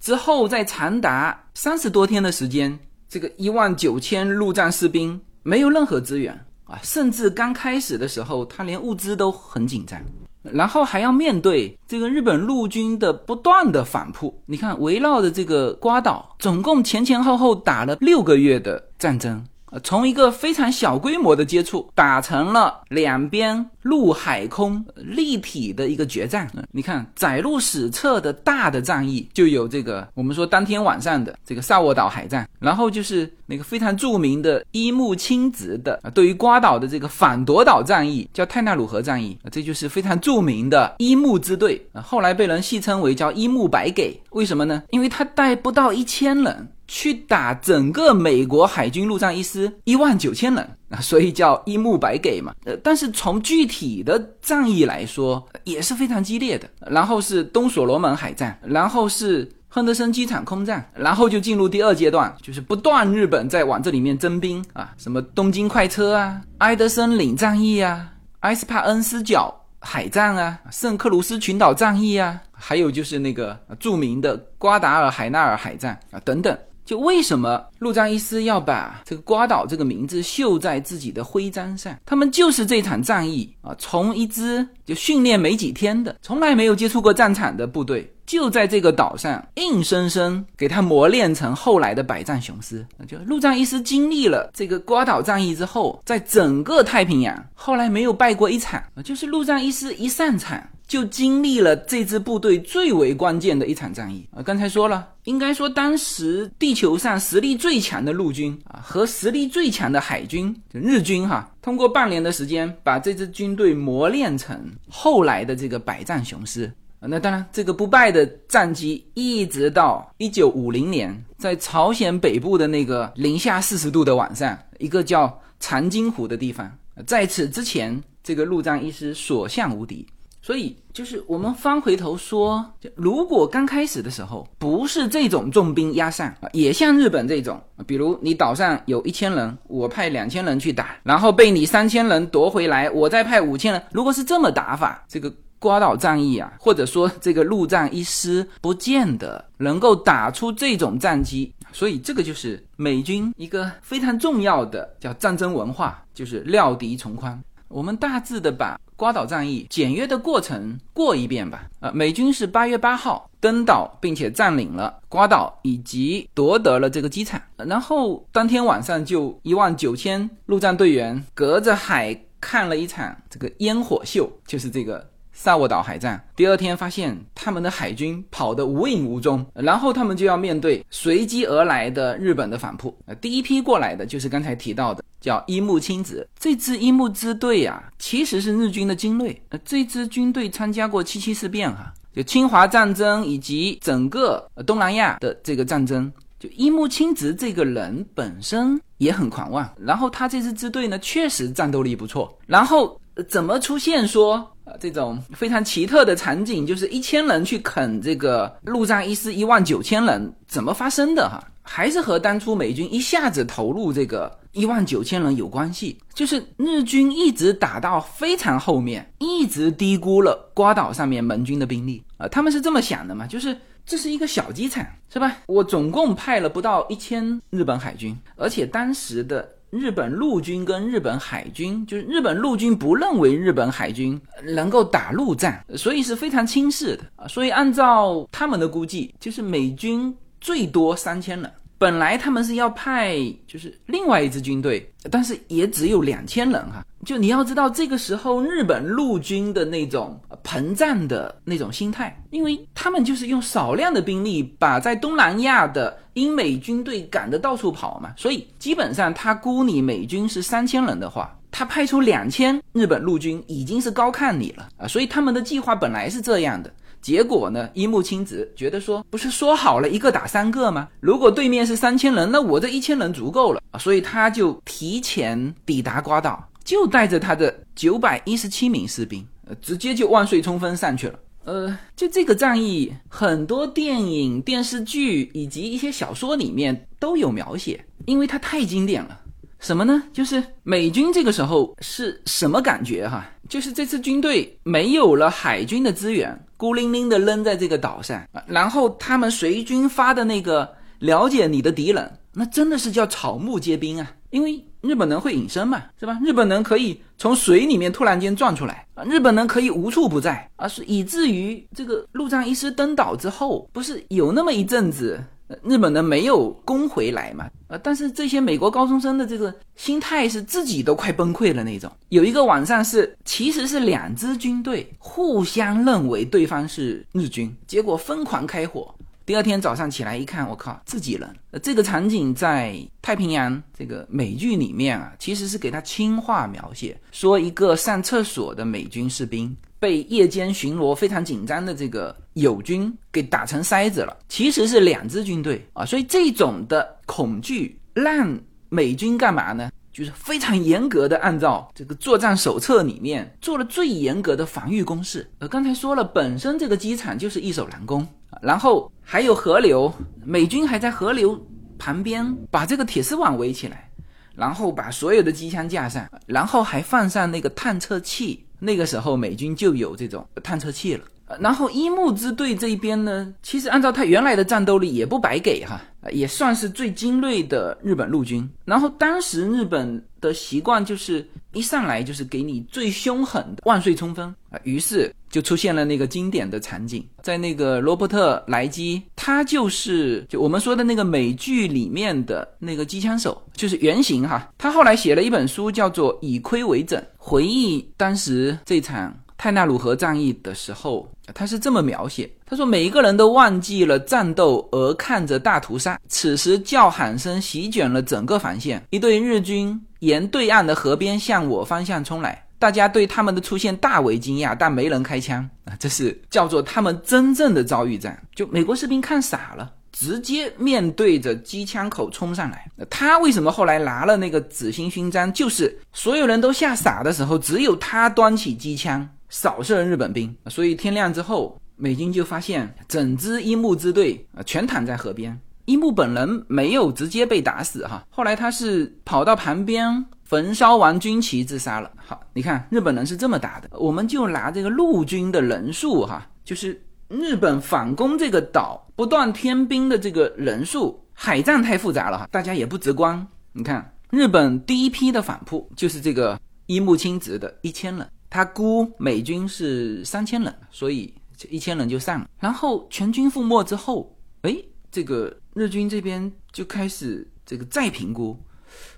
之后在长达三十多天的时间，这个一万九千陆战士兵没有任何资源。啊，甚至刚开始的时候，他连物资都很紧张，然后还要面对这个日本陆军的不断的反扑。你看，围绕着这个瓜岛，总共前前后后打了六个月的战争。从一个非常小规模的接触，打成了两边陆海空立体的一个决战。你看，载入史册的大的战役就有这个，我们说当天晚上的这个萨沃岛海战，然后就是那个非常著名的伊木清直的，对于瓜岛的这个反夺岛战役，叫泰纳鲁河战役，这就是非常著名的伊木支队，后来被人戏称为叫伊木白给，为什么呢？因为他带不到一千人。去打整个美国海军陆战一师一万九千人啊，所以叫一木白给嘛。呃，但是从具体的战役来说，也是非常激烈的。然后是东所罗门海战，然后是亨德森机场空战，然后就进入第二阶段，就是不断日本在往这里面征兵啊，什么东京快车啊，埃德森领战役啊，埃斯帕恩斯角海战啊，圣克鲁斯群岛战役啊，还有就是那个著名的瓜达尔海纳尔海战啊等等。就为什么陆战一师要把这个瓜岛这个名字绣在自己的徽章上？他们就是这场战役啊，从一支就训练没几天的、从来没有接触过战场的部队，就在这个岛上硬生生给他磨练成后来的百战雄师。就陆战一师经历了这个瓜岛战役之后，在整个太平洋后来没有败过一场，就是陆战一师一上场。就经历了这支部队最为关键的一场战役啊！刚才说了，应该说当时地球上实力最强的陆军啊，和实力最强的海军日军哈，通过半年的时间把这支军队磨练成后来的这个百战雄师啊。那当然，这个不败的战绩一直到一九五零年，在朝鲜北部的那个零下四十度的晚上，一个叫长津湖的地方，在此之前，这个陆战一师所向无敌。所以，就是我们翻回头说，如果刚开始的时候不是这种重兵压上啊，也像日本这种，比如你岛上有一千人，我派两千人去打，然后被你三千人夺回来，我再派五千人。如果是这么打法，这个瓜岛战役啊，或者说这个陆战一师，不见得能够打出这种战绩。所以，这个就是美军一个非常重要的叫战争文化，就是料敌从宽。我们大致的把。瓜岛战役简约的过程过一遍吧。呃，美军是八月八号登岛，并且占领了瓜岛以及夺得了这个机场。然后当天晚上就一万九千陆战队员隔着海看了一场这个烟火秀，就是这个萨沃岛海战。第二天发现他们的海军跑得无影无踪，然后他们就要面对随机而来的日本的反扑。第一批过来的就是刚才提到的叫伊木清子。这支伊木支队啊，其实是日军的精锐。这支军队参加过七七事变哈，就侵华战争以及整个东南亚的这个战争。就伊木清子这个人本身也很狂妄，然后他这支支队呢，确实战斗力不错。然后怎么出现说？这种非常奇特的场景，就是一千人去啃这个陆战一师一万九千人，怎么发生的哈？还是和当初美军一下子投入这个一万九千人有关系。就是日军一直打到非常后面，一直低估了瓜岛上面盟军的兵力啊。他们是这么想的嘛？就是这是一个小机场，是吧？我总共派了不到一千日本海军，而且当时的。日本陆军跟日本海军，就是日本陆军不认为日本海军能够打陆战，所以是非常轻视的啊。所以按照他们的估计，就是美军最多三千人。本来他们是要派就是另外一支军队，但是也只有两千人哈。就你要知道，这个时候日本陆军的那种膨胀的那种心态，因为他们就是用少量的兵力把在东南亚的英美军队赶得到处跑嘛，所以基本上他估你美军是三千人的话，他派出两千日本陆军已经是高看你了啊。所以他们的计划本来是这样的。结果呢？一木清子觉得说，不是说好了一个打三个吗？如果对面是三千人，那我这一千人足够了！所以他就提前抵达瓜岛，就带着他的九百一十七名士兵，呃，直接就万岁冲锋上去了。呃，就这个战役，很多电影、电视剧以及一些小说里面都有描写，因为它太经典了。什么呢？就是美军这个时候是什么感觉哈？就是这次军队没有了海军的资源，孤零零的扔在这个岛上，然后他们随军发的那个了解你的敌人，那真的是叫草木皆兵啊！因为日本人会隐身嘛，是吧？日本人可以从水里面突然间钻出来啊，日本人可以无处不在啊，是以至于这个陆战一师登岛之后，不是有那么一阵子。日本人没有攻回来嘛？呃，但是这些美国高中生的这个心态是自己都快崩溃了那种。有一个晚上是，其实是两支军队互相认为对方是日军，结果疯狂开火。第二天早上起来一看，我靠，自己人。呃，这个场景在太平洋这个美剧里面啊，其实是给他轻化描写，说一个上厕所的美军士兵。被夜间巡逻非常紧张的这个友军给打成筛子了，其实是两支军队啊，所以这种的恐惧让美军干嘛呢？就是非常严格的按照这个作战手册里面做了最严格的防御工事。呃，刚才说了，本身这个机场就是易守难攻，然后还有河流，美军还在河流旁边把这个铁丝网围起来，然后把所有的机枪架上，然后还放上那个探测器。那个时候美军就有这种探测器了，然后伊木支队这一边呢，其实按照他原来的战斗力也不白给哈，也算是最精锐的日本陆军。然后当时日本的习惯就是一上来就是给你最凶狠的万岁冲锋啊，于是就出现了那个经典的场景，在那个罗伯特莱基，他就是就我们说的那个美剧里面的那个机枪手，就是原型哈。他后来写了一本书叫做《以亏为整》。回忆当时这场泰纳鲁河战役的时候，他是这么描写：他说，每一个人都忘记了战斗，而看着大屠杀。此时叫喊声席卷了整个防线，一队日军沿对岸的河边向我方向冲来，大家对他们的出现大为惊讶，但没人开枪啊！这是叫做他们真正的遭遇战，就美国士兵看傻了。直接面对着机枪口冲上来，他为什么后来拿了那个紫星勋章？就是所有人都吓傻的时候，只有他端起机枪扫射日本兵。所以天亮之后，美军就发现整支樱木支队啊全躺在河边。樱木本人没有直接被打死哈，后来他是跑到旁边焚烧完军旗自杀了。好，你看日本人是这么打的，我们就拿这个陆军的人数哈，就是。日本反攻这个岛不断添兵的这个人数，海战太复杂了哈，大家也不直观。你看，日本第一批的反扑就是这个一木清直的一千人，他估美军是三千人，所以这一千人就上了。然后全军覆没之后，哎，这个日军这边就开始这个再评估，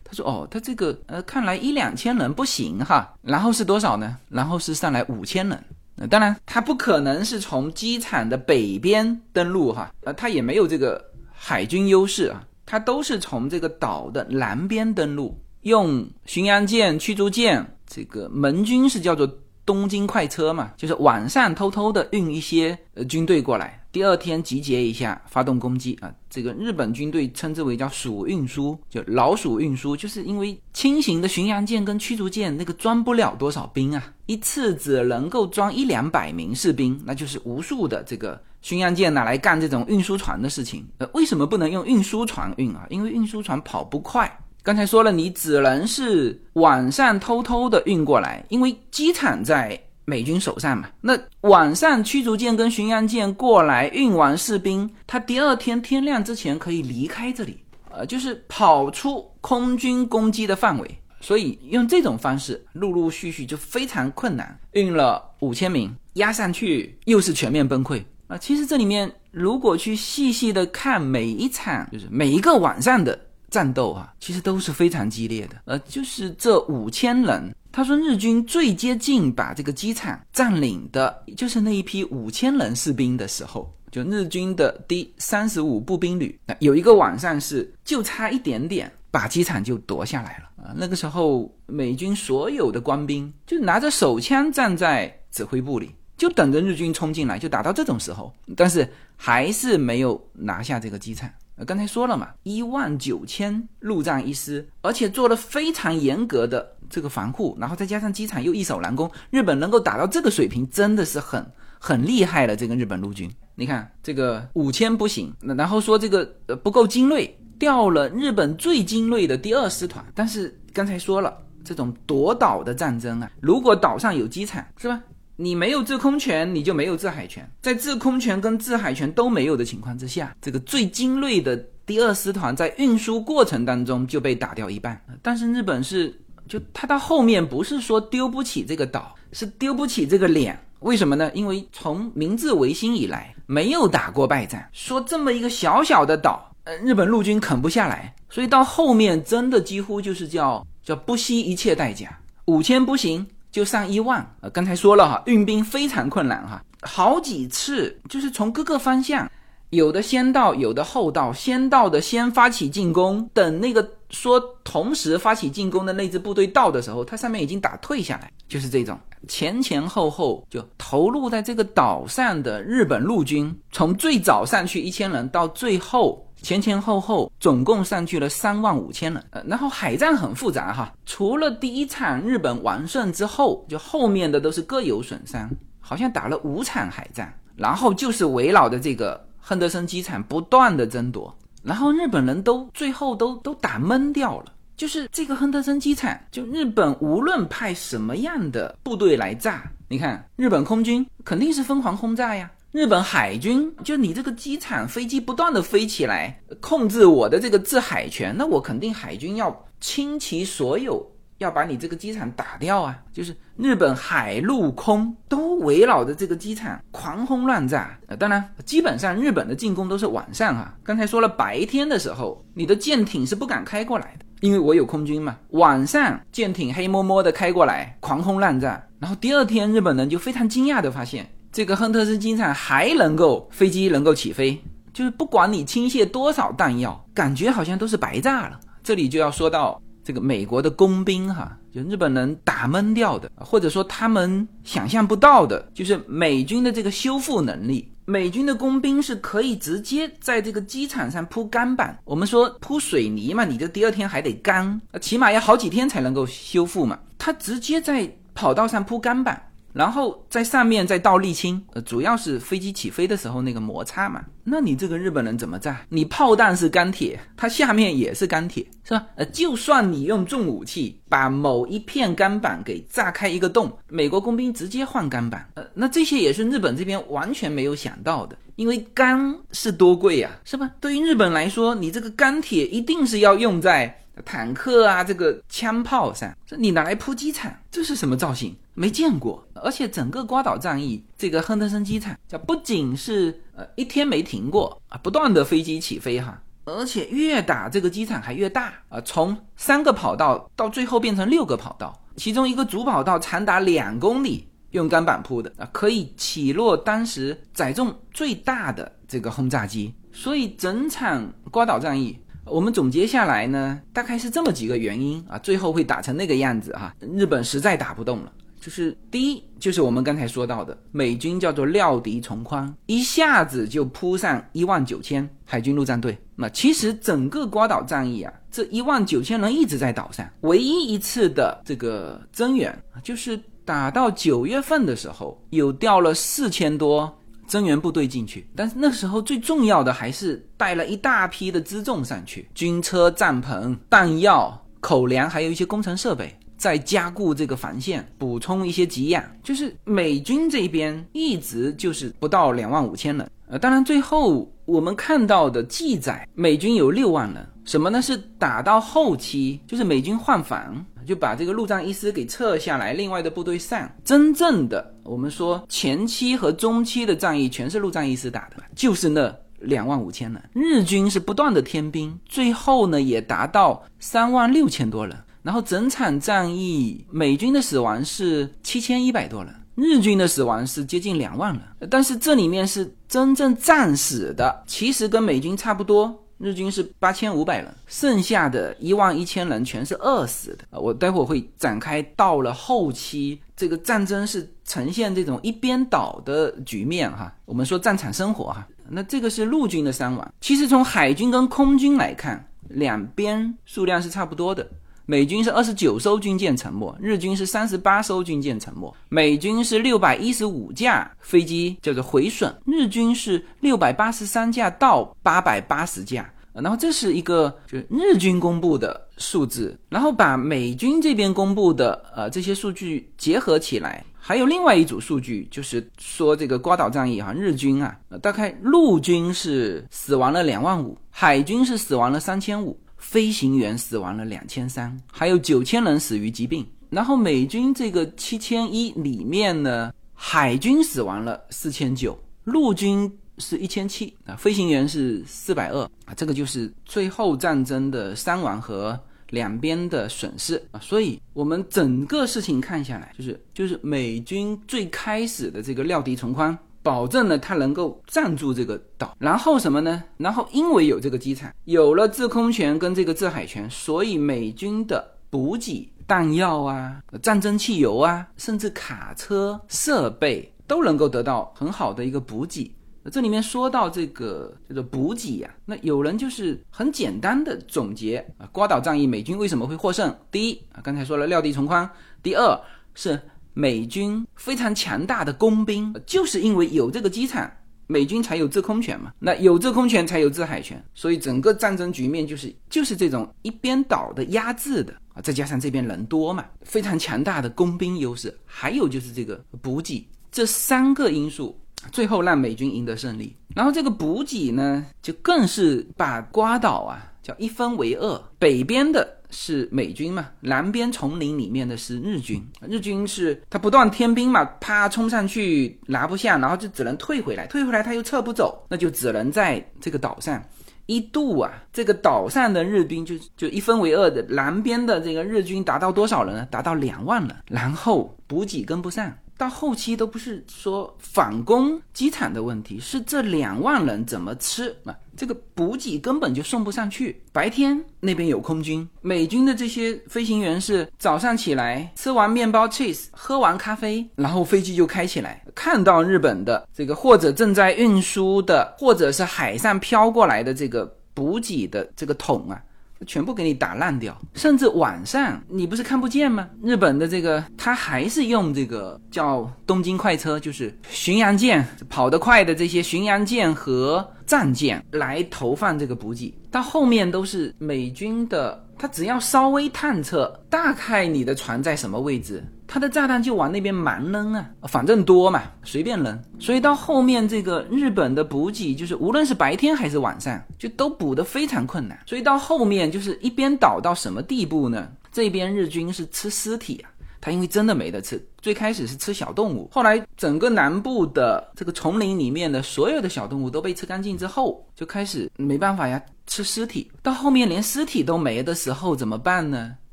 他说哦，他这个呃，看来一两千人不行哈。然后是多少呢？然后是上来五千人。那当然，它不可能是从机场的北边登陆哈，呃，它也没有这个海军优势啊，它都是从这个岛的南边登陆，用巡洋舰、驱逐舰，这个盟军是叫做东京快车嘛，就是晚上偷偷的运一些呃军队过来，第二天集结一下，发动攻击啊。这个日本军队称之为叫鼠运输，就老鼠运输，就是因为轻型的巡洋舰跟驱逐舰那个装不了多少兵啊，一次只能够装一两百名士兵，那就是无数的这个巡洋舰拿来干这种运输船的事情。呃，为什么不能用运输船运啊？因为运输船跑不快。刚才说了，你只能是晚上偷偷的运过来，因为机场在美军手上嘛。那晚上驱逐舰跟巡洋舰过来运完士兵，他第二天天亮之前可以离开这里，呃，就是跑出空军攻击的范围。所以用这种方式，陆陆续续就非常困难，运了五千名压上去，又是全面崩溃啊。其实这里面如果去细细的看每一场，就是每一个晚上的。战斗啊，其实都是非常激烈的。呃，就是这五千人，他说日军最接近把这个机场占领的，就是那一批五千人士兵的时候，就日军的第三十五步兵旅。有一个晚上是就差一点点把机场就夺下来了啊。那个时候美军所有的官兵就拿着手枪站在指挥部里，就等着日军冲进来，就打到这种时候，但是还是没有拿下这个机场。呃，刚才说了嘛，一万九千陆战一师，而且做了非常严格的这个防护，然后再加上机场又易守难攻，日本能够打到这个水平，真的是很很厉害了。这个日本陆军，你看这个五千不行，然后说这个呃不够精锐，调了日本最精锐的第二师团。但是刚才说了，这种夺岛的战争啊，如果岛上有机场，是吧？你没有制空权，你就没有制海权。在制空权跟制海权都没有的情况之下，这个最精锐的第二师团在运输过程当中就被打掉一半。但是日本是，就他到后面不是说丢不起这个岛，是丢不起这个脸。为什么呢？因为从明治维新以来没有打过败仗，说这么一个小小的岛，呃，日本陆军啃不下来，所以到后面真的几乎就是叫叫不惜一切代价，五千不行。就上一万，呃，刚才说了哈，运兵非常困难哈，好几次就是从各个方向，有的先到，有的后到，先到的先发起进攻，等那个说同时发起进攻的那支部队到的时候，它上面已经打退下来，就是这种前前后后就投入在这个岛上的日本陆军，从最早上去一千人，到最后。前前后后总共上去了三万五千人，呃，然后海战很复杂哈，除了第一场日本完胜之后，就后面的都是各有损伤，好像打了五场海战，然后就是围绕着这个亨德森机场不断的争夺，然后日本人都最后都都打懵掉了，就是这个亨德森机场，就日本无论派什么样的部队来炸，你看日本空军肯定是疯狂轰炸呀。日本海军就你这个机场飞机不断的飞起来，控制我的这个制海权，那我肯定海军要倾其所有，要把你这个机场打掉啊！就是日本海陆空都围绕着这个机场狂轰乱炸。当然，基本上日本的进攻都是晚上啊。刚才说了，白天的时候你的舰艇是不敢开过来的，因为我有空军嘛。晚上舰艇黑摸摸的开过来，狂轰滥炸，然后第二天日本人就非常惊讶的发现。这个亨特森机场还能够飞机能够起飞，就是不管你倾泻多少弹药，感觉好像都是白炸了。这里就要说到这个美国的工兵哈，就日本人打闷掉的，或者说他们想象不到的，就是美军的这个修复能力。美军的工兵是可以直接在这个机场上铺钢板，我们说铺水泥嘛，你这第二天还得干，起码要好几天才能够修复嘛。他直接在跑道上铺钢板。然后在上面再倒沥青，呃，主要是飞机起飞的时候那个摩擦嘛。那你这个日本人怎么炸？你炮弹是钢铁，它下面也是钢铁，是吧？呃，就算你用重武器把某一片钢板给炸开一个洞，美国工兵直接换钢板。呃，那这些也是日本这边完全没有想到的，因为钢是多贵呀，是吧？对于日本来说，你这个钢铁一定是要用在。坦克啊，这个枪炮上，这你拿来铺机场，这是什么造型？没见过。而且整个瓜岛战役，这个亨德森机场，叫不仅是呃一天没停过啊，不断的飞机起飞哈，而且越打这个机场还越大啊，从三个跑道到最后变成六个跑道，其中一个主跑道长达两公里，用钢板铺的啊，可以起落当时载重最大的这个轰炸机。所以整场瓜岛战役。我们总结下来呢，大概是这么几个原因啊，最后会打成那个样子哈。日本实在打不动了，就是第一，就是我们刚才说到的，美军叫做料敌从宽，一下子就扑上一万九千海军陆战队。那其实整个瓜岛战役啊，这一万九千人一直在岛上，唯一一次的这个增援，就是打到九月份的时候，有调了四千多。增援部队进去，但是那时候最重要的还是带了一大批的辎重上去，军车、帐篷、弹药、口粮，还有一些工程设备，在加固这个防线，补充一些给养。就是美军这边一直就是不到两万五千人，呃，当然最后我们看到的记载，美军有六万人。什么呢？是打到后期，就是美军换防，就把这个陆战一师给撤下来，另外的部队上。真正的我们说前期和中期的战役全是陆战一师打的，就是那两万五千人。日军是不断的添兵，最后呢也达到三万六千多人。然后整场战役，美军的死亡是七千一百多人，日军的死亡是接近两万人。但是这里面是真正战死的，其实跟美军差不多。日军是八千五百人，剩下的一万一千人全是饿死的！我待会儿会展开。到了后期，这个战争是呈现这种一边倒的局面哈。我们说战场生活哈，那这个是陆军的伤亡。其实从海军跟空军来看，两边数量是差不多的。美军是二十九艘军舰沉没，日军是三十八艘军舰沉没。美军是六百一十五架飞机叫做毁损，日军是六百八十三架到八百八十架。然后这是一个就是日军公布的数字，然后把美军这边公布的呃这些数据结合起来，还有另外一组数据，就是说这个瓜岛战役哈，日军啊大概陆军是死亡了两万五，海军是死亡了三千五。飞行员死亡了两千三，还有九千人死于疾病。然后美军这个七千一里面呢，海军死亡了四千九，陆军是一千七啊，飞行员是四百二啊。这个就是最后战争的伤亡和两边的损失啊。所以我们整个事情看下来，就是就是美军最开始的这个料敌从宽。保证了他能够占住这个岛，然后什么呢？然后因为有这个机场，有了制空权跟这个制海权，所以美军的补给、弹药啊、战争汽油啊，甚至卡车设备都能够得到很好的一个补给。这里面说到这个叫做补给呀，那有人就是很简单的总结啊，瓜岛战役美军为什么会获胜？第一啊，刚才说了料敌从宽；第二是。美军非常强大的工兵，就是因为有这个机场，美军才有制空权嘛。那有制空权才有制海权，所以整个战争局面就是就是这种一边倒的压制的啊。再加上这边人多嘛，非常强大的工兵优势，还有就是这个补给，这三个因素最后让美军赢得胜利。然后这个补给呢，就更是把瓜岛啊叫一分为二，北边的。是美军嘛？南边丛林里面的是日军，日军是他不断添兵嘛，啪冲上去拿不下，然后就只能退回来，退回来他又撤不走，那就只能在这个岛上。一度啊，这个岛上的日兵就就一分为二的，南边的这个日军达到多少人呢？达到两万人，然后补给跟不上。到后期都不是说反攻机场的问题，是这两万人怎么吃啊？这个补给根本就送不上去。白天那边有空军，美军的这些飞行员是早上起来吃完面包 cheese，喝完咖啡，然后飞机就开起来，看到日本的这个或者正在运输的，或者是海上飘过来的这个补给的这个桶啊。全部给你打烂掉，甚至晚上你不是看不见吗？日本的这个他还是用这个叫东京快车，就是巡洋舰跑得快的这些巡洋舰和战舰来投放这个补给，到后面都是美军的，他只要稍微探测，大概你的船在什么位置。他的炸弹就往那边盲扔啊，反正多嘛，随便扔。所以到后面这个日本的补给，就是无论是白天还是晚上，就都补得非常困难。所以到后面就是一边倒到什么地步呢？这边日军是吃尸体啊，他因为真的没得吃。最开始是吃小动物，后来整个南部的这个丛林里面的所有的小动物都被吃干净之后，就开始没办法呀，吃尸体。到后面连尸体都没的时候怎么办呢？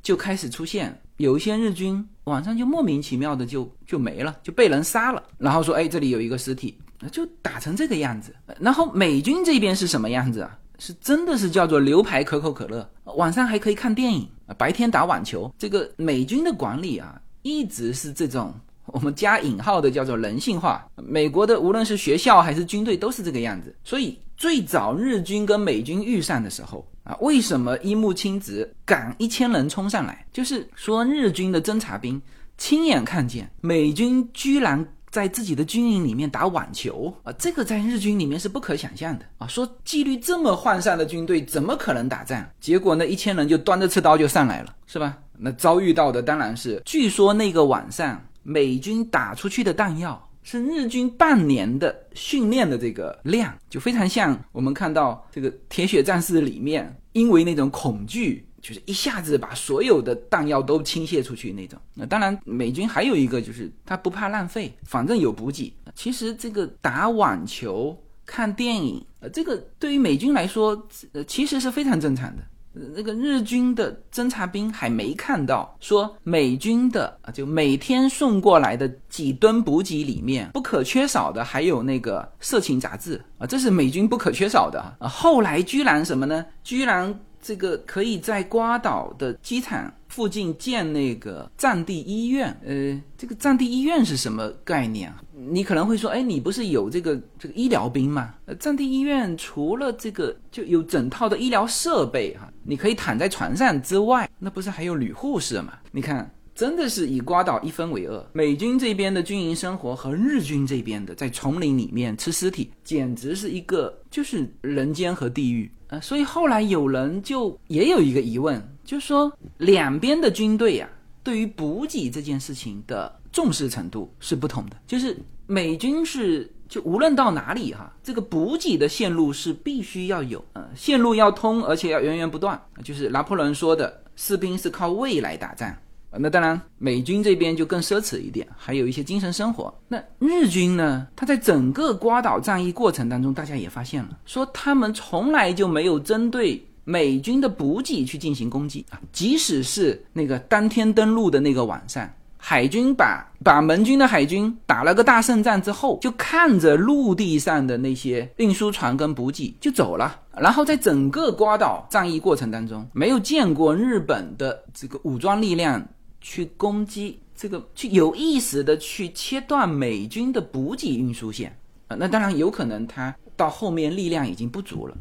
就开始出现。有一些日军晚上就莫名其妙的就就没了，就被人杀了，然后说，哎，这里有一个尸体，就打成这个样子。然后美军这边是什么样子啊？是真的是叫做牛排、可口可乐，晚上还可以看电影，白天打网球。这个美军的管理啊，一直是这种我们加引号的叫做人性化。美国的无论是学校还是军队都是这个样子。所以最早日军跟美军遇上的时候啊，为什么一木清直赶一千人冲上来？就是说日军的侦察兵亲眼看见美军居然。在自己的军营里面打网球啊，这个在日军里面是不可想象的啊。说纪律这么涣散的军队怎么可能打仗？结果呢，一千人就端着刺刀就上来了，是吧？那遭遇到的当然是，据说那个晚上美军打出去的弹药是日军半年的训练的这个量，就非常像我们看到这个铁血战士里面，因为那种恐惧。就是一下子把所有的弹药都倾泻出去那种。那当然，美军还有一个就是他不怕浪费，反正有补给。其实这个打网球、看电影，呃，这个对于美军来说，呃，其实是非常正常的。那个日军的侦察兵还没看到说美军的啊，就每天送过来的几吨补给里面不可缺少的还有那个色情杂志啊，这是美军不可缺少的啊。后来居然什么呢？居然。这个可以在瓜岛的机场附近建那个战地医院，呃，这个战地医院是什么概念啊？你可能会说，哎，你不是有这个这个医疗兵吗？呃，战地医院除了这个就有整套的医疗设备哈，你可以躺在床上之外，那不是还有女护士吗？你看，真的是以瓜岛一分为二，美军这边的军营生活和日军这边的在丛林里面吃尸体，简直是一个就是人间和地狱。呃，所以后来有人就也有一个疑问，就说两边的军队呀，对于补给这件事情的重视程度是不同的。就是美军是就无论到哪里哈，这个补给的线路是必须要有，呃，线路要通，而且要源源不断。就是拿破仑说的，士兵是靠胃来打仗。那当然，美军这边就更奢侈一点，还有一些精神生活。那日军呢？他在整个瓜岛战役过程当中，大家也发现了，说他们从来就没有针对美军的补给去进行攻击啊。即使是那个当天登陆的那个晚上，海军把把盟军的海军打了个大胜仗之后，就看着陆地上的那些运输船跟补给就走了。然后在整个瓜岛战役过程当中，没有见过日本的这个武装力量。去攻击这个，去有意识的去切断美军的补给运输线啊，那当然有可能他到后面力量已经不足了，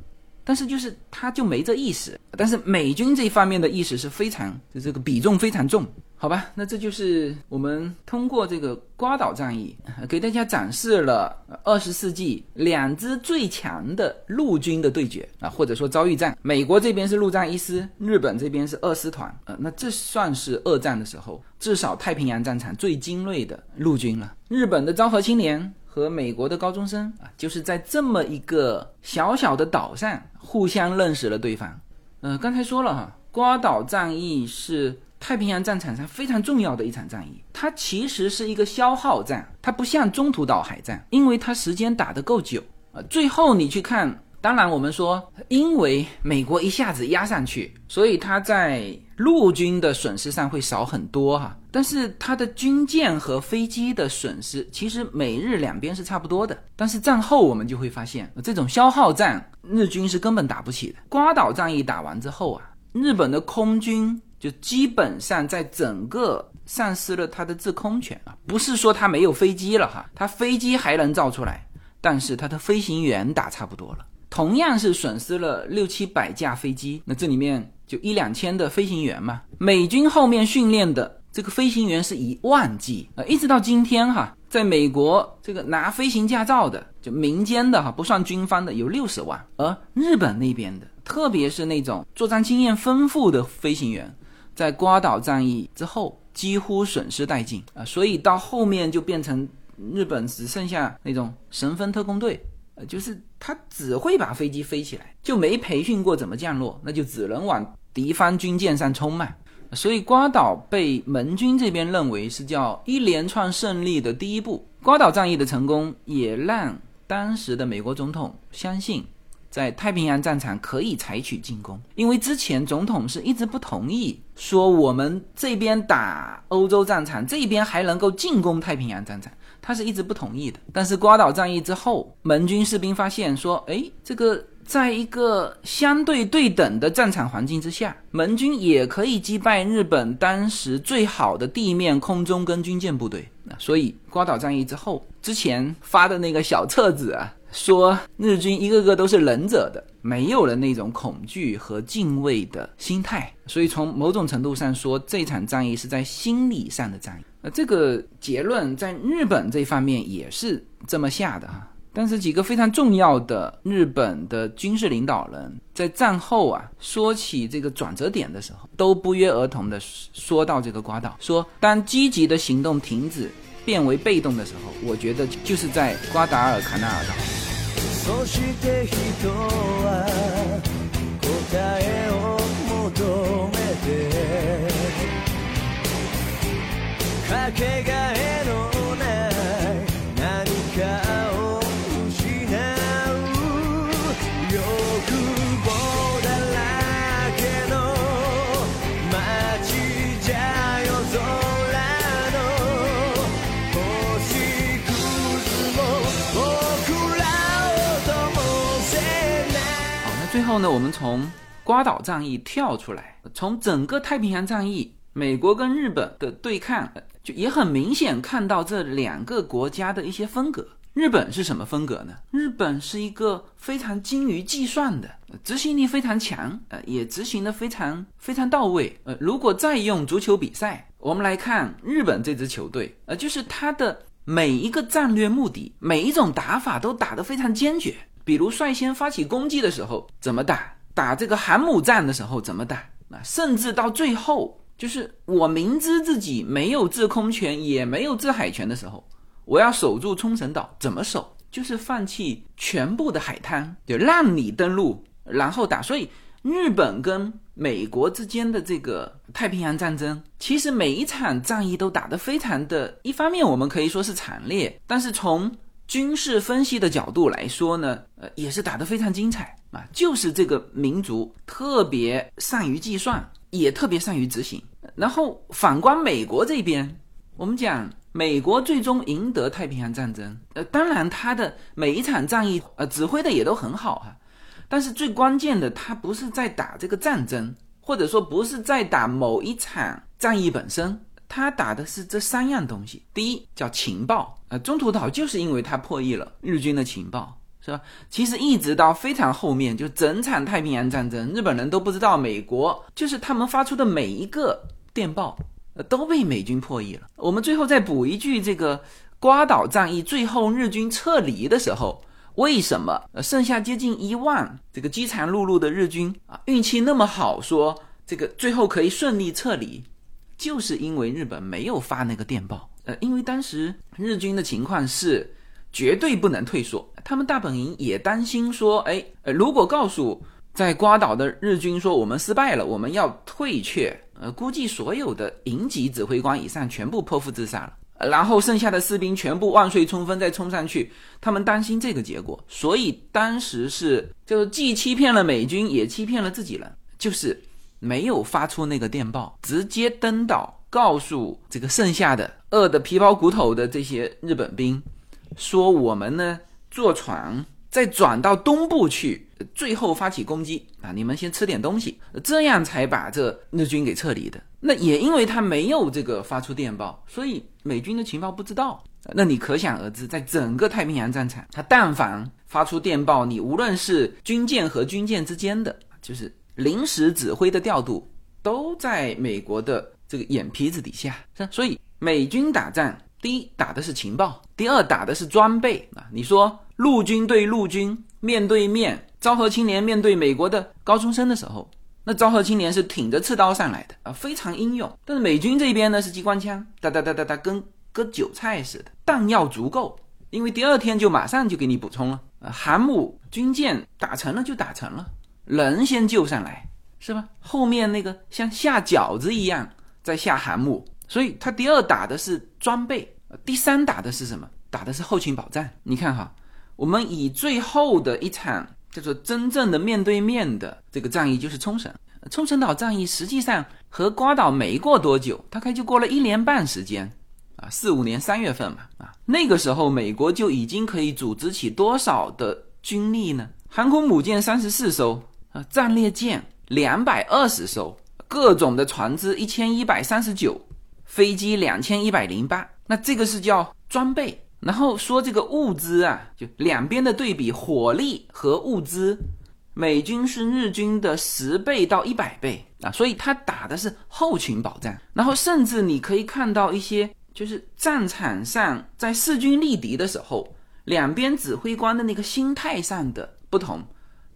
但是就是他就没这意识，但是美军这方面的意识是非常，就这个比重非常重。好吧，那这就是我们通过这个瓜岛战役，给大家展示了二十世纪两支最强的陆军的对决啊，或者说遭遇战。美国这边是陆战一师，日本这边是二师团，呃，那这算是二战的时候至少太平洋战场最精锐的陆军了。日本的昭和青年和美国的高中生啊，就是在这么一个小小的岛上互相认识了对方。呃，刚才说了哈，瓜岛战役是。太平洋战场上非常重要的一场战役，它其实是一个消耗战，它不像中途岛海战，因为它时间打得够久啊。最后你去看，当然我们说，因为美国一下子压上去，所以它在陆军的损失上会少很多哈。但是它的军舰和飞机的损失，其实美日两边是差不多的。但是战后我们就会发现，这种消耗战，日军是根本打不起的。瓜岛战役打完之后啊，日本的空军。就基本上在整个丧失了他的制空权啊，不是说他没有飞机了哈，他飞机还能造出来，但是他的飞行员打差不多了，同样是损失了六七百架飞机，那这里面就一两千的飞行员嘛，美军后面训练的这个飞行员是一万计啊，一直到今天哈，在美国这个拿飞行驾照的就民间的哈，不算军方的有六十万，而日本那边的，特别是那种作战经验丰富的飞行员。在瓜岛战役之后，几乎损失殆尽啊，所以到后面就变成日本只剩下那种神风特工队，呃，就是他只会把飞机飞起来，就没培训过怎么降落，那就只能往敌方军舰上冲嘛。所以瓜岛被盟军这边认为是叫一连串胜利的第一步。瓜岛战役的成功也让当时的美国总统相信。在太平洋战场可以采取进攻，因为之前总统是一直不同意说我们这边打欧洲战场，这边还能够进攻太平洋战场，他是一直不同意的。但是瓜岛战役之后，盟军士兵发现说，哎，这个在一个相对对等的战场环境之下，盟军也可以击败日本当时最好的地面、空中跟军舰部队。所以瓜岛战役之后，之前发的那个小册子啊，说日军一个个都是忍者的，没有了那种恐惧和敬畏的心态。所以从某种程度上说，这场战役是在心理上的战役。那这个结论在日本这方面也是这么下的哈。但是几个非常重要的日本的军事领导人，在战后啊说起这个转折点的时候，都不约而同的说到这个瓜岛，说当积极的行动停止，变为被动的时候，我觉得就是在瓜达尔卡纳尔岛。后呢，我们从瓜岛战役跳出来，从整个太平洋战役，美国跟日本的对抗，就也很明显看到这两个国家的一些风格。日本是什么风格呢？日本是一个非常精于计算的，执行力非常强，呃，也执行的非常非常到位。呃，如果再用足球比赛，我们来看日本这支球队，呃，就是他的每一个战略目的，每一种打法都打得非常坚决。比如率先发起攻击的时候怎么打，打这个航母战的时候怎么打啊，甚至到最后，就是我明知自己没有制空权，也没有制海权的时候，我要守住冲绳岛，怎么守？就是放弃全部的海滩，就让你登陆，然后打。所以日本跟美国之间的这个太平洋战争，其实每一场战役都打得非常的，一方面我们可以说是惨烈，但是从军事分析的角度来说呢，呃，也是打得非常精彩啊。就是这个民族特别善于计算，也特别善于执行。然后反观美国这边，我们讲美国最终赢得太平洋战争，呃，当然他的每一场战役，呃，指挥的也都很好哈。但是最关键的，他不是在打这个战争，或者说不是在打某一场战役本身。他打的是这三样东西，第一叫情报，呃，中途岛就是因为他破译了日军的情报，是吧？其实一直到非常后面，就整场太平洋战争，日本人都不知道美国就是他们发出的每一个电报，都被美军破译了。我们最后再补一句，这个瓜岛战役最后日军撤离的时候，为什么呃剩下接近一万这个饥肠辘辘的日军啊，运气那么好，说这个最后可以顺利撤离？就是因为日本没有发那个电报，呃，因为当时日军的情况是绝对不能退缩，他们大本营也担心说，哎，呃，如果告诉在瓜岛的日军说我们失败了，我们要退却，呃，估计所有的营级指挥官以上全部剖腹自杀了，然后剩下的士兵全部万岁冲锋再冲上去，他们担心这个结果，所以当时是就既欺骗了美军，也欺骗了自己人，就是。没有发出那个电报，直接登岛告诉这个剩下的饿得皮包骨头的这些日本兵，说我们呢坐船再转到东部去，最后发起攻击啊！你们先吃点东西，这样才把这日军给撤离的。那也因为他没有这个发出电报，所以美军的情报不知道。那你可想而知，在整个太平洋战场，他但凡发出电报，你无论是军舰和军舰之间的，就是。临时指挥的调度都在美国的这个眼皮子底下，所以美军打仗，第一打的是情报，第二打的是装备啊。你说陆军对陆军面对面，昭和青年面对美国的高中生的时候，那昭和青年是挺着刺刀上来的啊，非常英勇。但是美军这边呢是机关枪，哒哒哒哒哒，跟割韭菜似的，弹药足够，因为第二天就马上就给你补充了啊，航母军舰打成了就打成了。人先救上来，是吧？后面那个像下饺子一样在下航母，所以他第二打的是装备，第三打的是什么？打的是后勤保障。你看哈，我们以最后的一场叫做真正的面对面的这个战役，就是冲绳。冲绳岛战役实际上和瓜岛没过多久，大概就过了一年半时间啊，四五年三月份嘛啊，那个时候美国就已经可以组织起多少的军力呢？航空母舰三十四艘啊，战列舰两百二十艘，各种的船只一千一百三十九，飞机两千一百零八。那这个是叫装备。然后说这个物资啊，就两边的对比，火力和物资，美军是日军的十倍到一百倍啊，所以他打的是后勤保障。然后甚至你可以看到一些，就是战场上在势均力敌的时候，两边指挥官的那个心态上的不同，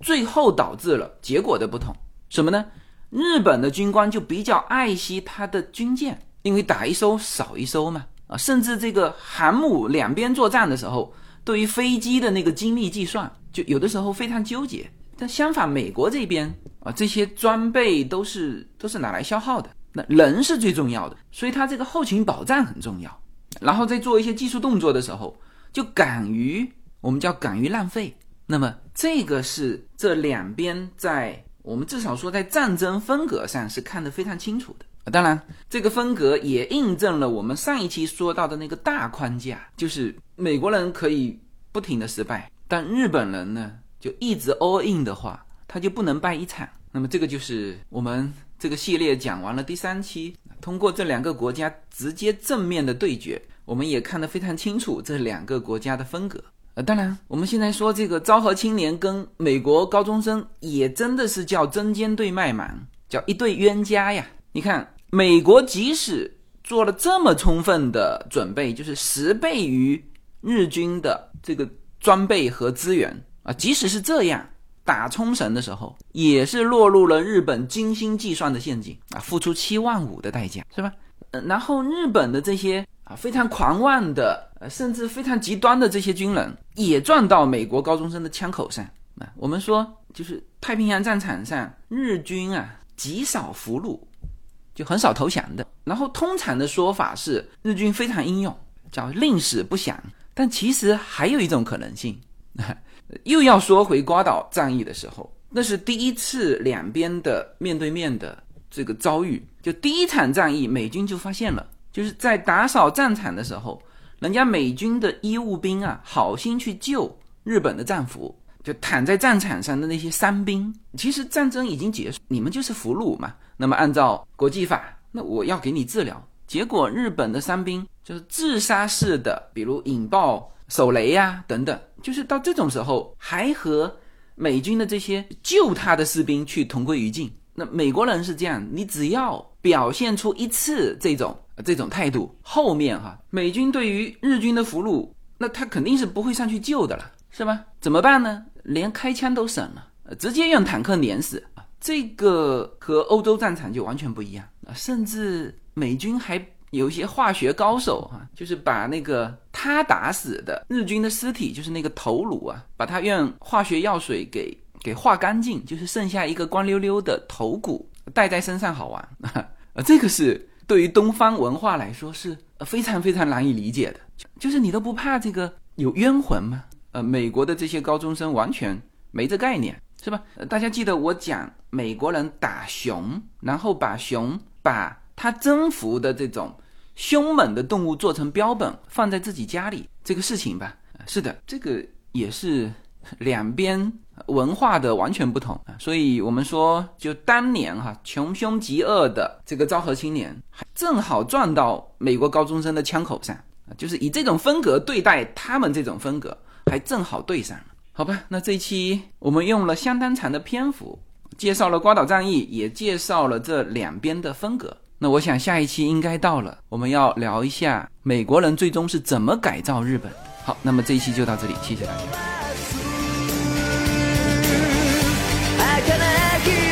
最后导致了结果的不同。什么呢？日本的军官就比较爱惜他的军舰，因为打一艘少一艘嘛。啊，甚至这个航母两边作战的时候，对于飞机的那个精密计算，就有的时候非常纠结。但相反，美国这边啊，这些装备都是都是拿来消耗的，那人是最重要的，所以它这个后勤保障很重要。然后在做一些技术动作的时候，就敢于我们叫敢于浪费。那么这个是这两边在我们至少说在战争风格上是看得非常清楚的。当然，这个风格也印证了我们上一期说到的那个大框架，就是美国人可以不停的失败，但日本人呢，就一直 all in 的话，他就不能败一场。那么这个就是我们这个系列讲完了第三期，通过这两个国家直接正面的对决，我们也看得非常清楚这两个国家的风格。呃，当然，我们现在说这个昭和青年跟美国高中生，也真的是叫针尖对麦芒，叫一对冤家呀。你看。美国即使做了这么充分的准备，就是十倍于日军的这个装备和资源啊，即使是这样，打冲绳的时候也是落入了日本精心计算的陷阱啊，付出七万五的代价，是吧？然后日本的这些啊非常狂妄的，呃，甚至非常极端的这些军人，也撞到美国高中生的枪口上啊。我们说，就是太平洋战场上，日军啊极少俘虏。就很少投降的，然后通常的说法是日军非常英勇，叫宁死不降。但其实还有一种可能性，又要说回瓜岛战役的时候，那是第一次两边的面对面的这个遭遇。就第一场战役，美军就发现了，就是在打扫战场的时候，人家美军的医务兵啊，好心去救日本的战俘。就躺在战场上的那些伤兵，其实战争已经结束，你们就是俘虏嘛。那么按照国际法，那我要给你治疗。结果日本的伤兵就是自杀式的，比如引爆手雷呀等等，就是到这种时候还和美军的这些救他的士兵去同归于尽。那美国人是这样，你只要表现出一次这种这种态度，后面哈美军对于日军的俘虏，那他肯定是不会上去救的了，是吧？怎么办呢？连开枪都省了，直接用坦克碾死啊！这个和欧洲战场就完全不一样啊！甚至美军还有一些化学高手啊，就是把那个他打死的日军的尸体，就是那个头颅啊，把它用化学药水给给化干净，就是剩下一个光溜溜的头骨戴在身上好玩啊！这个是对于东方文化来说是非常非常难以理解的，就是你都不怕这个有冤魂吗？呃，美国的这些高中生完全没这概念，是吧？大家记得我讲美国人打熊，然后把熊把他征服的这种凶猛的动物做成标本放在自己家里这个事情吧？是的，这个也是两边文化的完全不同啊。所以我们说，就当年哈穷凶极恶的这个昭和青年，还正好撞到美国高中生的枪口上啊，就是以这种风格对待他们这种风格。还正好对上了，好吧？那这一期我们用了相当长的篇幅，介绍了瓜岛战役，也介绍了这两边的风格。那我想下一期应该到了，我们要聊一下美国人最终是怎么改造日本。好，那么这一期就到这里，谢谢大家。connect